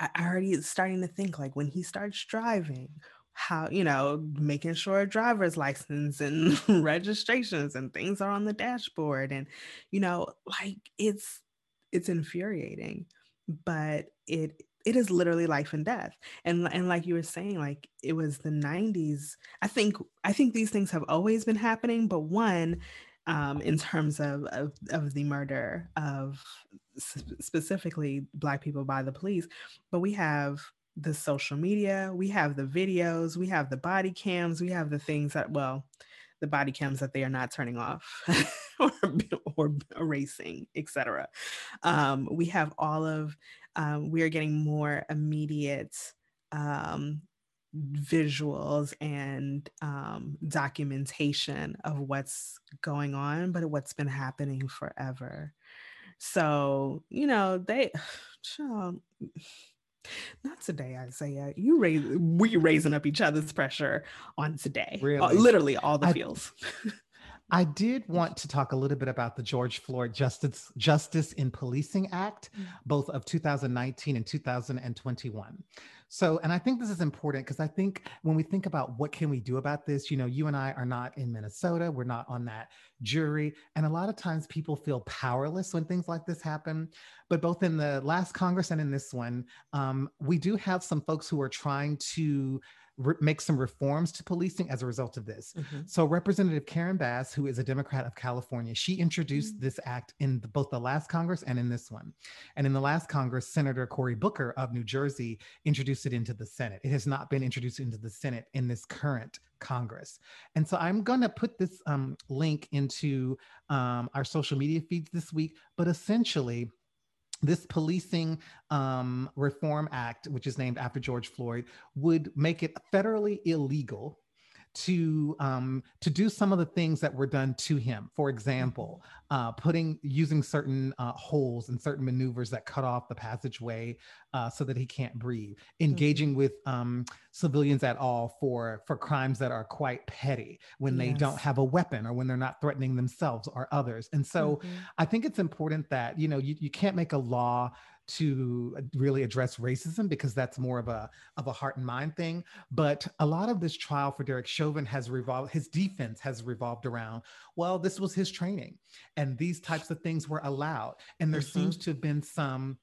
I already starting to think like when he starts driving how you know making sure driver's license and (laughs) registrations and things are on the dashboard and you know like it's it's infuriating but it it is literally life and death. And and like you were saying like it was the 90s i think i think these things have always been happening but one um, in terms of, of, of the murder of specifically black people by the police but we have the social media, we have the videos, we have the body cams, we have the things that, well, the body cams that they are not turning off (laughs) or, or erasing, etc. Um, we have all of, um, we are getting more immediate um, visuals and um, documentation of what's going on, but what's been happening forever. So, you know, they, (sighs) not today, Isaiah. You raise we raising up each other's pressure on today. Uh, really? literally all the feels. (laughs) I did want to talk a little bit about the George Floyd Justice Justice in Policing Act, mm. both of 2019 and 2021. So, and I think this is important because I think when we think about what can we do about this, you know, you and I are not in Minnesota, we're not on that jury, and a lot of times people feel powerless when things like this happen. But both in the last Congress and in this one, um, we do have some folks who are trying to re- make some reforms to policing as a result of this. Mm-hmm. So, Representative Karen Bass, who is a Democrat of California, she introduced mm-hmm. this act in the, both the last Congress and in this one. And in the last Congress, Senator Cory Booker of New Jersey introduced it into the Senate. It has not been introduced into the Senate in this current Congress. And so I'm going to put this um, link into um, our social media feeds this week, but essentially, this policing um, reform act, which is named after George Floyd, would make it federally illegal to um, to do some of the things that were done to him. For example, uh, putting using certain uh, holes and certain maneuvers that cut off the passageway uh, so that he can't breathe. Engaging mm-hmm. with um, civilians at all for for crimes that are quite petty when yes. they don't have a weapon or when they're not threatening themselves or others. And so, mm-hmm. I think it's important that you know you, you can't make a law to uh, really address racism because that's more of a of a heart and mind thing. But a lot of this trial for Derek Chauvin has revolved. His defense has revolved around. Well, this was his training, and these types of things were allowed. And there mm-hmm. seems to have been some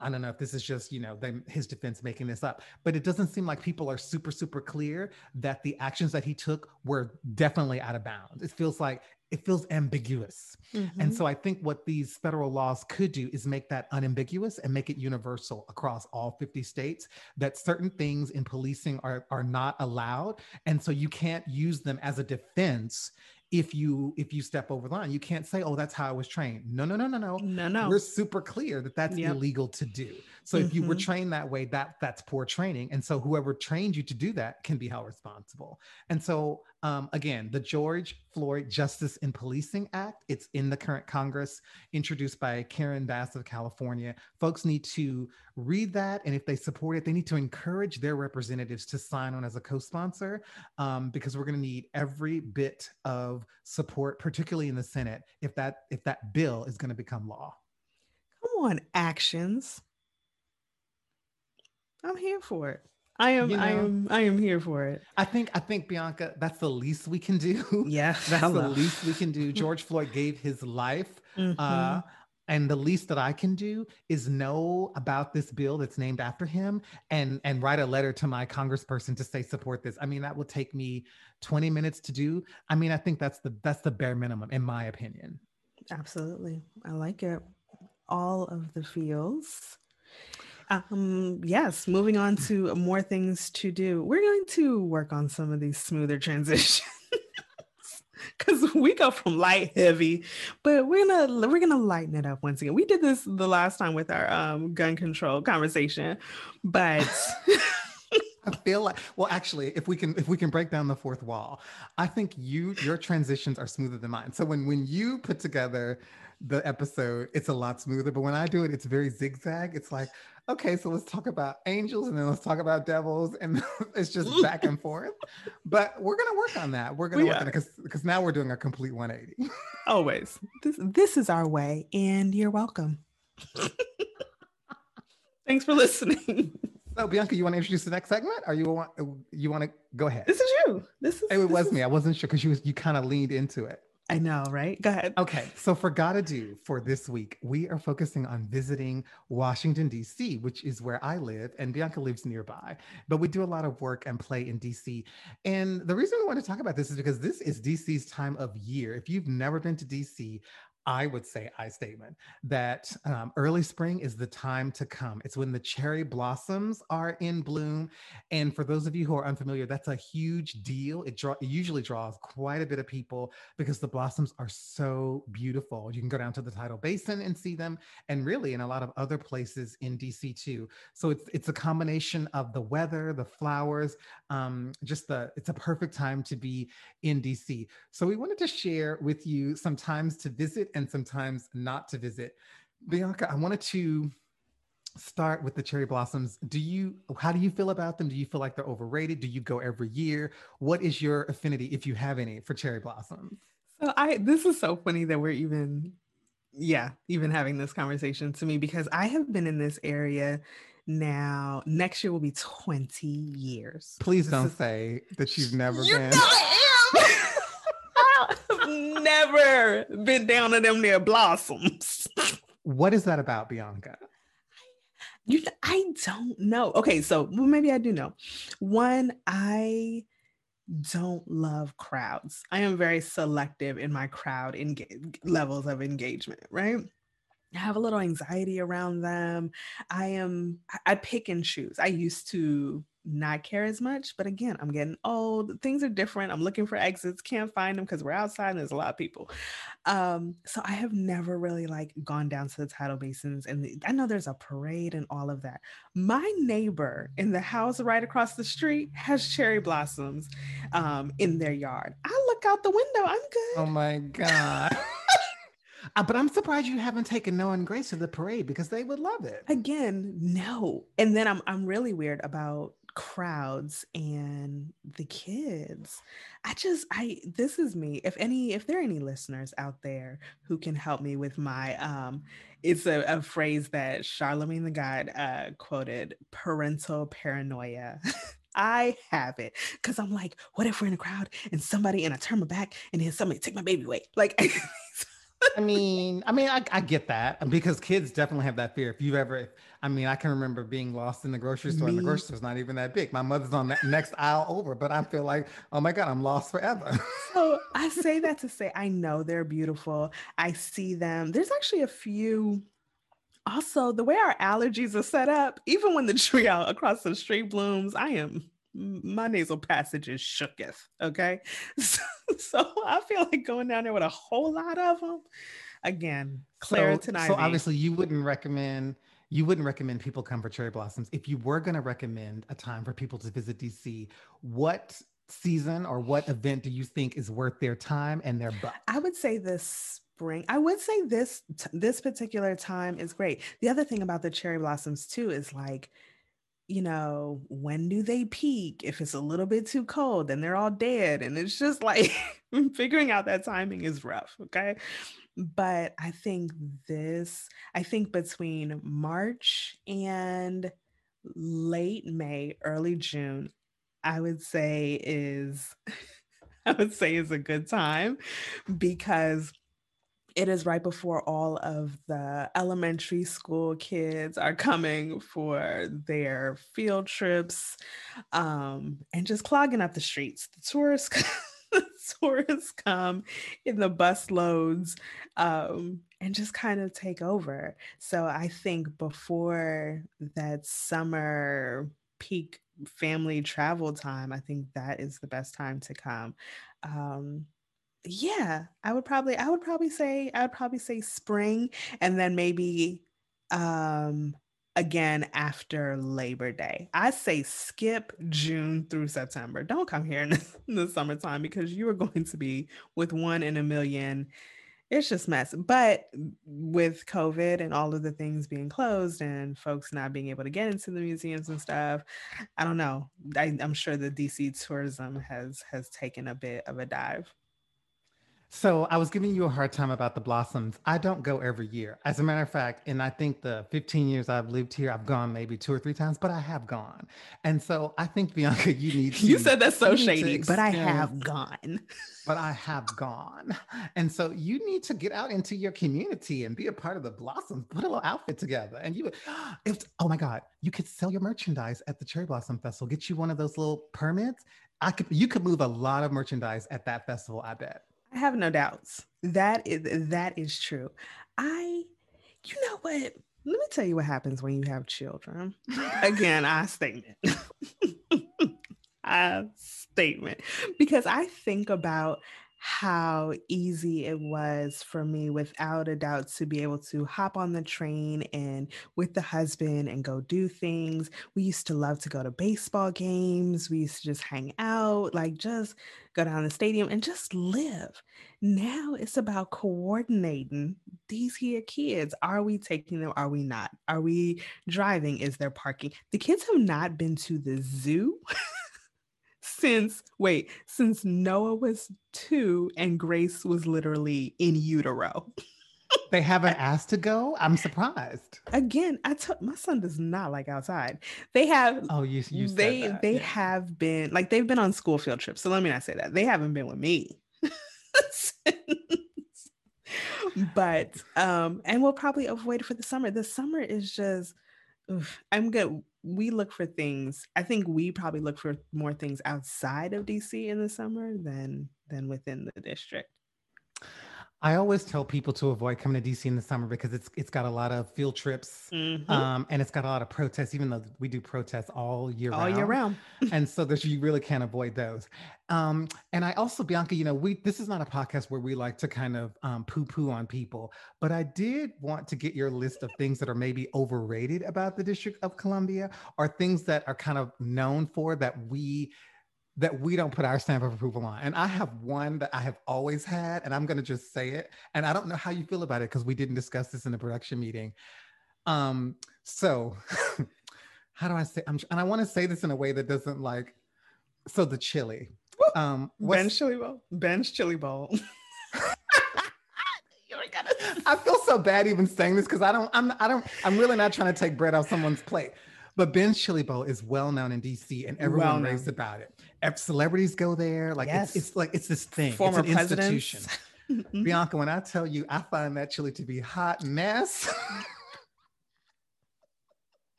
I don't know if this is just, you know, they, his defense making this up, but it doesn't seem like people are super, super clear that the actions that he took were definitely out of bounds. It feels like it feels ambiguous. Mm-hmm. And so I think what these federal laws could do is make that unambiguous and make it universal across all 50 states that certain things in policing are, are not allowed. And so you can't use them as a defense if you if you step over the line you can't say oh that's how i was trained no no no no no no no we're super clear that that's yep. illegal to do so mm-hmm. if you were mm-hmm. trained that way that that's poor training and so whoever trained you to do that can be held responsible and so um, again, the George Floyd Justice in Policing Act. It's in the current Congress, introduced by Karen Bass of California. Folks need to read that, and if they support it, they need to encourage their representatives to sign on as a co-sponsor, um, because we're going to need every bit of support, particularly in the Senate, if that if that bill is going to become law. Come on, actions. I'm here for it. I am you know, I am I am here for it. I think I think Bianca, that's the least we can do. (laughs) Yeah. that's hello. the least we can do. (laughs) George Floyd gave his life. Uh, mm-hmm. Uh, and the least that I can do is know about this bill that's named after him and and write a letter to my congressperson to say support this. I mean, that will take me 20 minutes to do. I mean, I think that's the that's the bare minimum in my opinion. Absolutely. I like it. All of the feels. Um, yes, moving on to more things to do. We're going to work on some of these smoother (laughs) transitions. Cause we go from light heavy, but we're gonna we're gonna lighten it up once again. We did this the last time with our um, gun control conversation, but I feel like well actually if we can if we can break down the fourth wall, I think you your transitions are smoother than mine. So when when you put together the episode, it's a lot smoother. But when I do it, it's very zigzag. It's like, okay, so let's talk about angels and then let's talk about devils. And (laughs) it's just back and forth. But we're gonna work on that. We're gonna we work are. on it because because now we're doing a complete 180. Always. This this is our way, and you're welcome. (laughs) Thanks for listening. So Bianca, you want to introduce the next segment, or you want you want to go ahead? This is you. This is. It this was is... me. I wasn't sure because you was, you kind of leaned into it. I know, right? Go ahead. Okay. So for Gotta Do for this week, we are focusing on visiting Washington, D.C., which is where I live, and Bianca lives nearby. But we do a lot of work and play in D.C. And the reason we want to talk about this is because this is D.C.'s time of year. If you've never been to D.C., I would say I statement that um, early spring is the time to come. It's when the cherry blossoms are in bloom. And for those of you who are unfamiliar, that's a huge deal. It, draw, it usually draws quite a bit of people because the blossoms are so beautiful. You can go down to the Tidal Basin and see them, and really in a lot of other places in DC too. So it's it's a combination of the weather, the flowers, um, just the it's a perfect time to be in DC. So we wanted to share with you some times to visit and sometimes not to visit. Bianca, I wanted to start with the cherry blossoms. Do you how do you feel about them? Do you feel like they're overrated? Do you go every year? What is your affinity if you have any for cherry blossoms? So I this is so funny that we're even yeah, even having this conversation to me because I have been in this area now. Next year will be 20 years. Please this don't is, say that you've never you been. Know. Never been down to them near blossoms. (laughs) what is that about, Bianca? You, I don't know. Okay, so well, maybe I do know. One, I don't love crowds. I am very selective in my crowd engage levels of engagement, right? I have a little anxiety around them. I am I pick and choose. I used to not care as much. But again, I'm getting old. Things are different. I'm looking for exits, can't find them because we're outside and there's a lot of people. Um, so I have never really like gone down to the tidal basins, and the, I know there's a parade and all of that. My neighbor in the house right across the street has cherry blossoms um, in their yard. I look out the window. I'm good. Oh my god. (laughs) Uh, but I'm surprised you haven't taken Noah and Grace to the parade because they would love it. Again, no. And then I'm I'm really weird about crowds and the kids i just i this is me if any if there are any listeners out there who can help me with my um it's a, a phrase that Charlamagne tha God uh quoted parental paranoia (laughs) I have it because I'm like, what if we're in a crowd and somebody and I turn my back and then somebody take my baby away? (laughs) Like, (laughs) I mean, I mean, I, I, get that because kids definitely have that fear. If you've ever, I mean, I can remember being lost in the grocery store, Me. and the grocery store's not even that big. My mother's on the next aisle over, but I feel like, oh my god, I'm lost forever. so I say that to say, I know they're beautiful. I see them. There's actually a few. Also, the way our allergies are set up, even when the tree out across the street blooms, I am my nasal passage is shooketh. Okay. (laughs) So, so, I feel like going down there with a whole lot of them. Again, Claritin so, so obviously you wouldn't recommend you wouldn't recommend people come for cherry blossoms. If you were going to recommend a time for people to visit DC, what season or what event do you think is worth their time and their buck? I would say this spring. I would say this this particular time is great. The other thing about the cherry blossoms too is like you know, when do they peak? If it's a little bit too cold, then they're all dead. And it's just like (laughs) figuring out that timing is rough. Okay. But I think this, I think between March and late May, early June, I would say is, (laughs) I would say is a good time because it is right before all of the elementary school kids are coming for their field trips um, and just clogging up the streets. The tourists, (laughs) tourists (laughs) come in the bus loads um, and just kind of take over. So I think before that summer peak family travel time, I think that is the best time to come. Um, yeah, I would probably I would probably say I would probably say spring and then maybe um again after Labor Day. I say skip June through September. Don't come here in the, (laughs) in the summertime because you are going to be with one in a million. It's just mess. But with COVID and all of the things being closed and folks not being able to get into the museums and stuff, I don't know. I, I'm sure the DC tourism has has taken a bit of a dive. So I was giving you a hard time about the blossoms. I don't go every year. As a matter of fact, and I think the 15 years I've lived here, I've gone maybe two or three times, but I have gone. And so I think Bianca, you need (laughs) to You said that's so shady, but I have gone. but I have gone. And so you need to get out into your community and be a part of the blossoms. Put a little outfit together. And you (gasps) if oh my God, you could sell your merchandise at the Cherry Blossom Festival. Get you one of those little permits. I could you could move a lot of merchandise at that festival, I bet. I have no doubts. That is that is true. I, you know what? Let me tell you what happens when you have children. Again, I statement. (laughs) I statement because I think about how easy it was for me without a doubt to be able to hop on the train and with the husband and go do things. We used to love to go to baseball games. We used to just hang out, like just go down the stadium and just live. Now it's about coordinating these here kids. Are we taking them? Are we not? Are we driving? Is there parking? The kids have not been to the zoo. (laughs) since wait since noah was two and grace was literally in utero. They haven't (laughs) asked to go? I'm surprised. Again i took my son does not like outside. They have oh you, you they that. they yeah. have been like they've been on school field trips so let me not say that. They haven't been with me (laughs) but um and we'll probably avoid it for the summer. The summer is just oof, i'm good we look for things. I think we probably look for more things outside of DC in the summer than than within the district. I always tell people to avoid coming to DC in the summer because it's it's got a lot of field trips mm-hmm. um, and it's got a lot of protests. Even though we do protests all year all round. year round, (laughs) and so there's you really can't avoid those. Um, and I also, Bianca, you know, we this is not a podcast where we like to kind of um, poo poo on people, but I did want to get your list of things that are maybe overrated about the District of Columbia, or things that are kind of known for that we that we don't put our stamp of approval on. And I have one that I have always had, and I'm going to just say it. And I don't know how you feel about it because we didn't discuss this in the production meeting. Um, so (laughs) how do I say? I'm, and I want to say this in a way that doesn't like. So the chili. Um, Ben's chili bowl. Ben's chili bowl. (laughs) I feel so bad even saying this because I don't. I'm. I don't. I'm really not trying to take bread off someone's plate. But Ben's Chili Bowl is well known in DC, and everyone well raves about it. Celebrities go there. Like yes. it's, it's like it's this thing. Former it's an presidents. institution. (laughs) Bianca, when I tell you, I find that chili to be hot mess. (laughs)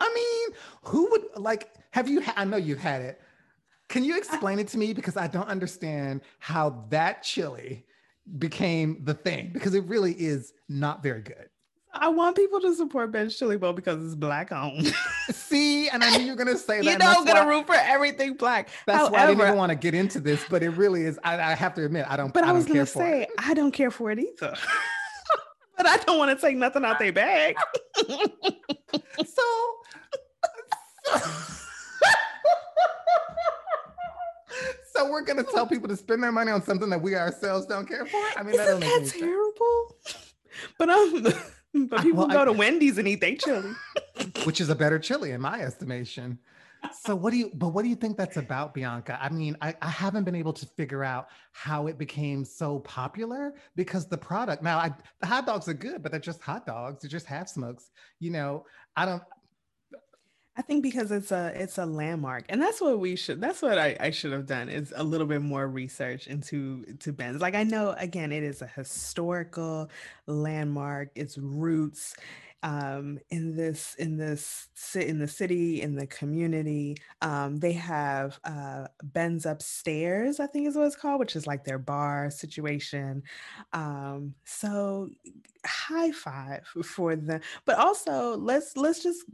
I mean, who would like? Have you? Ha- I know you've had it. Can you explain it to me because I don't understand how that chili became the thing because it really is not very good. I want people to support Ben's Chili Bowl because it's black owned. (laughs) See, and I knew you were gonna say (laughs) that. you know, I'm gonna root for everything black. That's However, why I didn't even want to get into this, but it really is. I, I have to admit, I don't. But I, I was gonna say, I don't care for it either. (laughs) but I don't want to take nothing out their bag. so, so we're gonna tell people to spend their money on something that we ourselves don't care for. I mean, Isn't that, that terrible? But um, (laughs) but people well, go I, to Wendy's and eat their chili, (laughs) which is a better chili in my estimation. So what do you? But what do you think that's about, Bianca? I mean, I, I haven't been able to figure out how it became so popular because the product. Now, I, the hot dogs are good, but they're just hot dogs. They're just half smokes. You know, I don't. I think because it's a it's a landmark, and that's what we should. That's what I, I should have done is a little bit more research into to Ben's. Like I know again, it is a historical landmark. Its roots um, in this in this in the city in the community. Um, they have uh, Ben's upstairs, I think is what it's called, which is like their bar situation. Um, so high five for them, but also let's let's just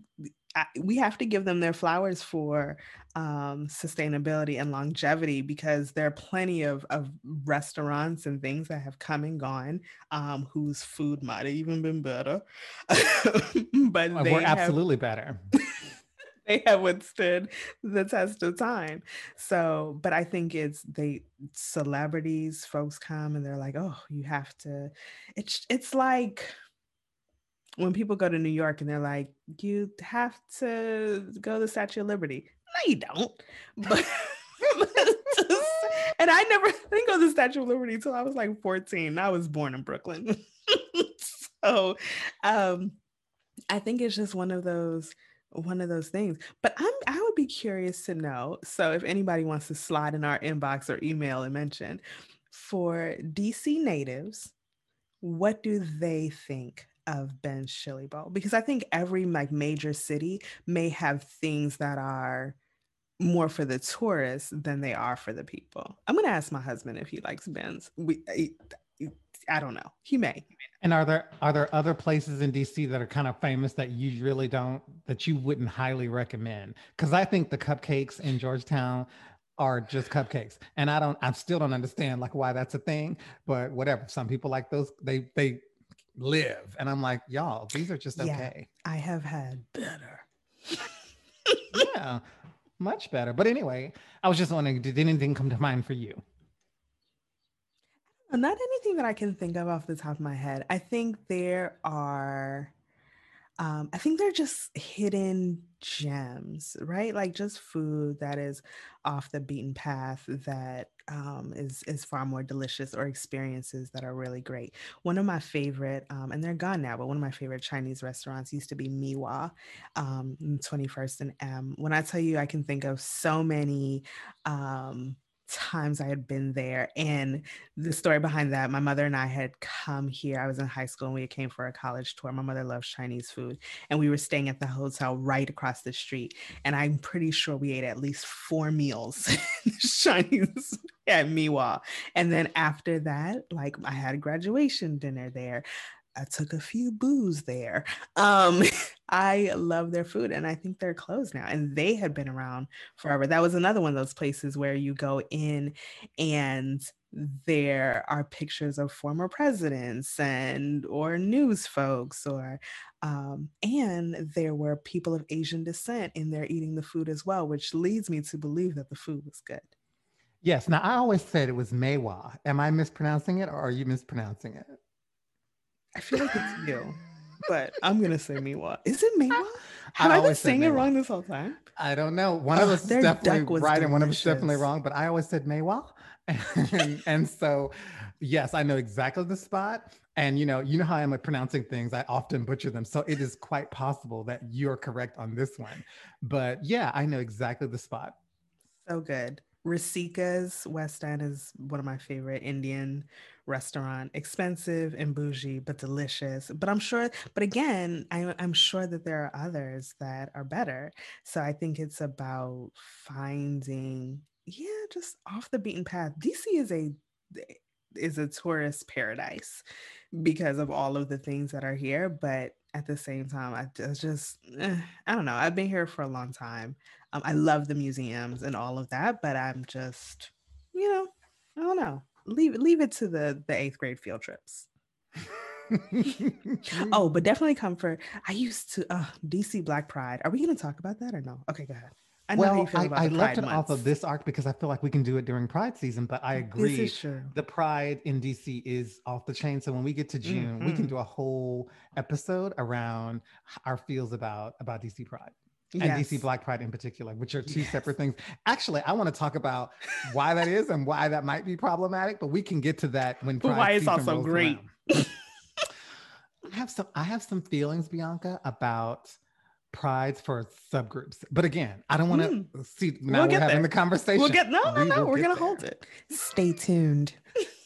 I, we have to give them their flowers for um, sustainability and longevity because there are plenty of, of restaurants and things that have come and gone um, whose food might have even been better. (laughs) but they we're absolutely better. (laughs) they have withstood the test of time. So, but I think it's they celebrities, folks come and they're like, oh, you have to. It's it's like when people go to New York and they're like, you have to go to the Statue of Liberty. No, you don't. But (laughs) and I never think of the Statue of Liberty until I was like 14. I was born in Brooklyn. (laughs) so um I think it's just one of those one of those things. But I'm I would be curious to know. So if anybody wants to slide in our inbox or email and mention for DC natives, what do they think of Ben Chili Bowl because I think every like major city may have things that are more for the tourists than they are for the people. I'm gonna ask my husband if he likes Ben's. We, I, I don't know. He may. And are there are there other places in DC that are kind of famous that you really don't that you wouldn't highly recommend? Because I think the cupcakes in Georgetown are just cupcakes, and I don't I still don't understand like why that's a thing. But whatever. Some people like those. They they live, and I'm like y'all. These are just okay. Yeah, I have had better. yeah, much better. But anyway, I was just wondering, did anything come to mind for you? Not anything that I can think of off the top of my head. I think there are, um, I think they're just hidden gems, right? Like just food that is off the beaten path that um, is is far more delicious, or experiences that are really great. One of my favorite, um, and they're gone now, but one of my favorite Chinese restaurants used to be Miwa, um, 21st and M. When I tell you, I can think of so many. Um, times I had been there. And the story behind that, my mother and I had come here. I was in high school and we came for a college tour. My mother loves Chinese food. And we were staying at the hotel right across the street. And I'm pretty sure we ate at least four meals (laughs) Chinese at Miwa. And then after that, like I had a graduation dinner there. I took a few booze there. Um, (laughs) I love their food and I think they're closed now. And they had been around forever. That was another one of those places where you go in and there are pictures of former presidents and or news folks or um, and there were people of Asian descent in there eating the food as well, which leads me to believe that the food was good. Yes. Now I always said it was Maywa. Am I mispronouncing it or are you mispronouncing it? I feel like it's you, (laughs) but I'm gonna say Miwa. Is it Miwa? Have I, I been saying it wrong this whole time? I don't know. One of us is definitely right, and one of us definitely wrong. But I always said Maywa, (laughs) and, and so yes, I know exactly the spot. And you know, you know how I am like pronouncing things. I often butcher them, so it is quite possible that you're correct on this one. But yeah, I know exactly the spot. So good. Rasika's West End is one of my favorite Indian restaurant. Expensive and bougie, but delicious. But I'm sure, but again, I, I'm sure that there are others that are better. So I think it's about finding, yeah, just off the beaten path. DC is a is a tourist paradise because of all of the things that are here, but at the same time, I just, eh, I don't know. I've been here for a long time. Um, I love the museums and all of that, but I'm just, you know, I don't know. Leave leave it to the the eighth grade field trips. (laughs) oh, but definitely comfort. I used to uh, DC Black Pride. Are we going to talk about that or no? Okay, go ahead. I well, I, I left it months. off of this arc because I feel like we can do it during Pride season, but I agree. This is true. The Pride in DC is off the chain. So when we get to June, mm-hmm. we can mm-hmm. do a whole episode around our feels about about DC Pride and yes. DC Black Pride in particular, which are two yes. separate things. Actually, I want to talk about why that is and why that might be problematic, but we can get to that when Pride why it's also great. I have some I have some feelings, Bianca, about prides for subgroups. But again, I don't want to mm. see now we'll we're having there. the conversation. We'll get no, no, we no. We're gonna there. hold it. Stay tuned.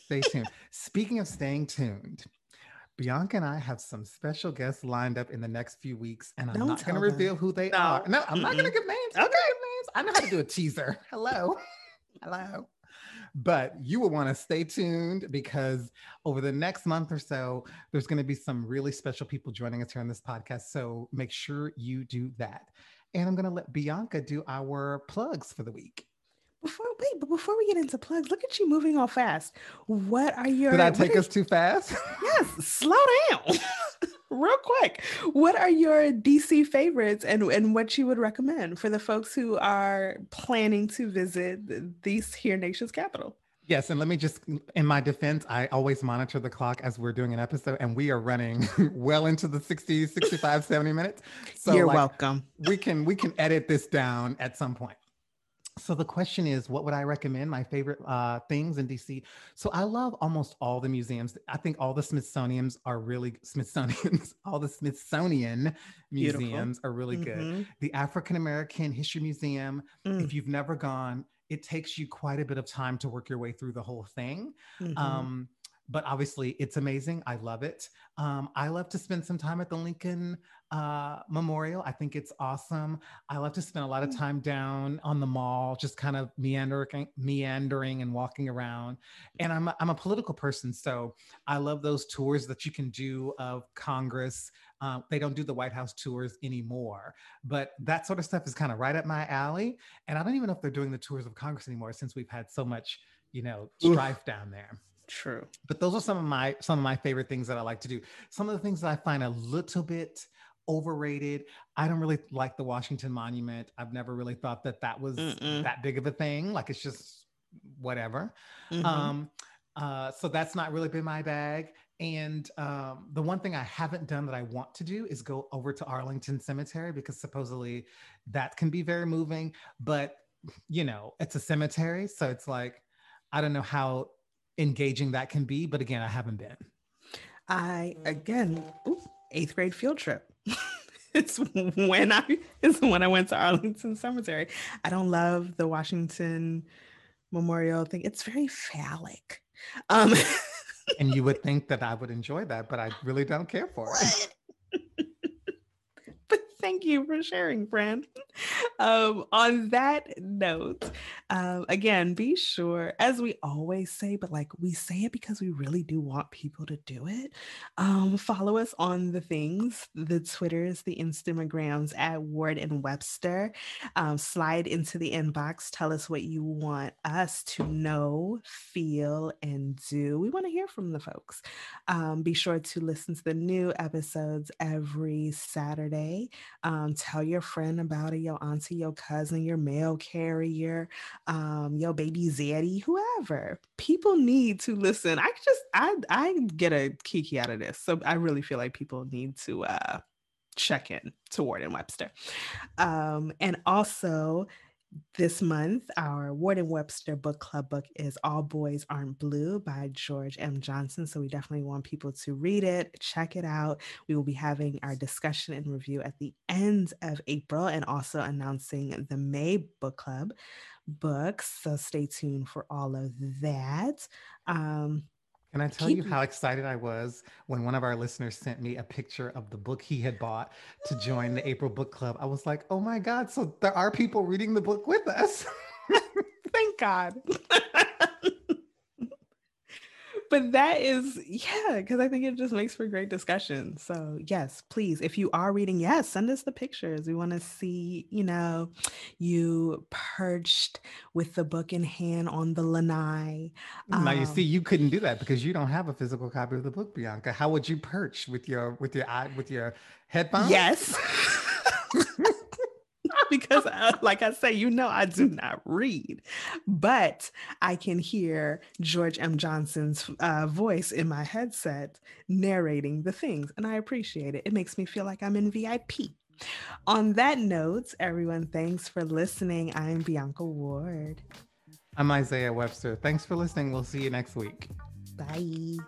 Stay tuned. Speaking of staying tuned, Bianca and I have some special guests lined up in the next few weeks, and I'm Don't not going to reveal who they no. are. No, I'm Mm-mm. not going to give names. Okay, names. I know how to do a teaser. (laughs) Hello, hello. But you will want to stay tuned because over the next month or so, there's going to be some really special people joining us here on this podcast. So make sure you do that. And I'm going to let Bianca do our plugs for the week. Before wait, but before we get into plugs, look at you moving all fast. What are your? Did I take us too fast? yes, slow down, (laughs) real quick. What are your DC favorites, and and what you would recommend for the folks who are planning to visit these here nation's capital? Yes, and let me just, in my defense, I always monitor the clock as we're doing an episode, and we are running (laughs) well into the 60, 65, 70 minutes. So you're like, welcome. We can we can edit this down at some point. So the question is, what would I recommend? My favorite uh, things in DC. So I love almost all the museums. I think all the Smithsonian's are really Smithsonian's. (laughs) all the Smithsonian Beautiful. museums are really mm-hmm. good. The African American History Museum. Mm. If you've never gone, it takes you quite a bit of time to work your way through the whole thing. Mm-hmm. Um, but obviously it's amazing. I love it. Um, I love to spend some time at the Lincoln uh, Memorial. I think it's awesome. I love to spend a lot of mm. time down on the mall, just kind of meandering, meandering and walking around. And I'm a, I'm a political person, so I love those tours that you can do of Congress. Uh, they don't do the White House tours anymore, but that sort of stuff is kind of right up my alley. And I don't even know if they're doing the tours of Congress anymore since we've had so much, you know, strife Oof. down there. True. But those are some of my some of my favorite things that I like to do. Some of the things that I find a little bit overrated. I don't really like the Washington Monument. I've never really thought that that was Mm-mm. that big of a thing. Like it's just whatever. Mm-hmm. Um, uh, so that's not really been my bag. And um, the one thing I haven't done that I want to do is go over to Arlington Cemetery because supposedly that can be very moving. But you know, it's a cemetery, so it's like I don't know how engaging that can be. But again, I haven't been. I again, oops, eighth grade field trip. (laughs) it's when I it's when I went to Arlington Cemetery. I don't love the Washington Memorial thing. It's very phallic. Um, (laughs) and you would think that I would enjoy that, but I really don't care for it. Thank you for sharing, friend. (laughs) Um, on that note, um, again, be sure, as we always say, but like we say it because we really do want people to do it. Um, follow us on the things, the Twitters, the Instagrams at Ward and Webster. Um, slide into the inbox. Tell us what you want us to know, feel, and do. We want to hear from the folks. Um, be sure to listen to the new episodes every Saturday. Um, tell your friend about it, your auntie, your cousin, your mail carrier, um, your baby zaddy, whoever. People need to listen. I just I I get a kiki out of this. So I really feel like people need to uh check in to Ward and Webster. Um, and also this month, our Ward and Webster book club book is All Boys Aren't Blue by George M. Johnson. So we definitely want people to read it, check it out. We will be having our discussion and review at the end of April and also announcing the May book club books. So stay tuned for all of that. Um, can I tell Keep... you how excited I was when one of our listeners sent me a picture of the book he had bought to join the April book club? I was like, oh my God, so there are people reading the book with us. (laughs) Thank God. (laughs) but that is yeah because i think it just makes for great discussion. So yes please if you are reading yes send us the pictures. We want to see you know you perched with the book in hand on the lanai um, now you see you couldn't do that (laughs) because you don't have a physical copy of the book bianca. How would you perch with your with your eye with your headphones? Yes (laughs) because, I, like I say, you know, I do not read, but I can hear George M. Johnson's uh, voice in my headset narrating the things, and I appreciate it. It makes me feel like I'm in VIP. On that note, everyone, thanks for listening. I'm Bianca Ward. I'm Isaiah Webster. Thanks for listening. We'll see you next week. Bye.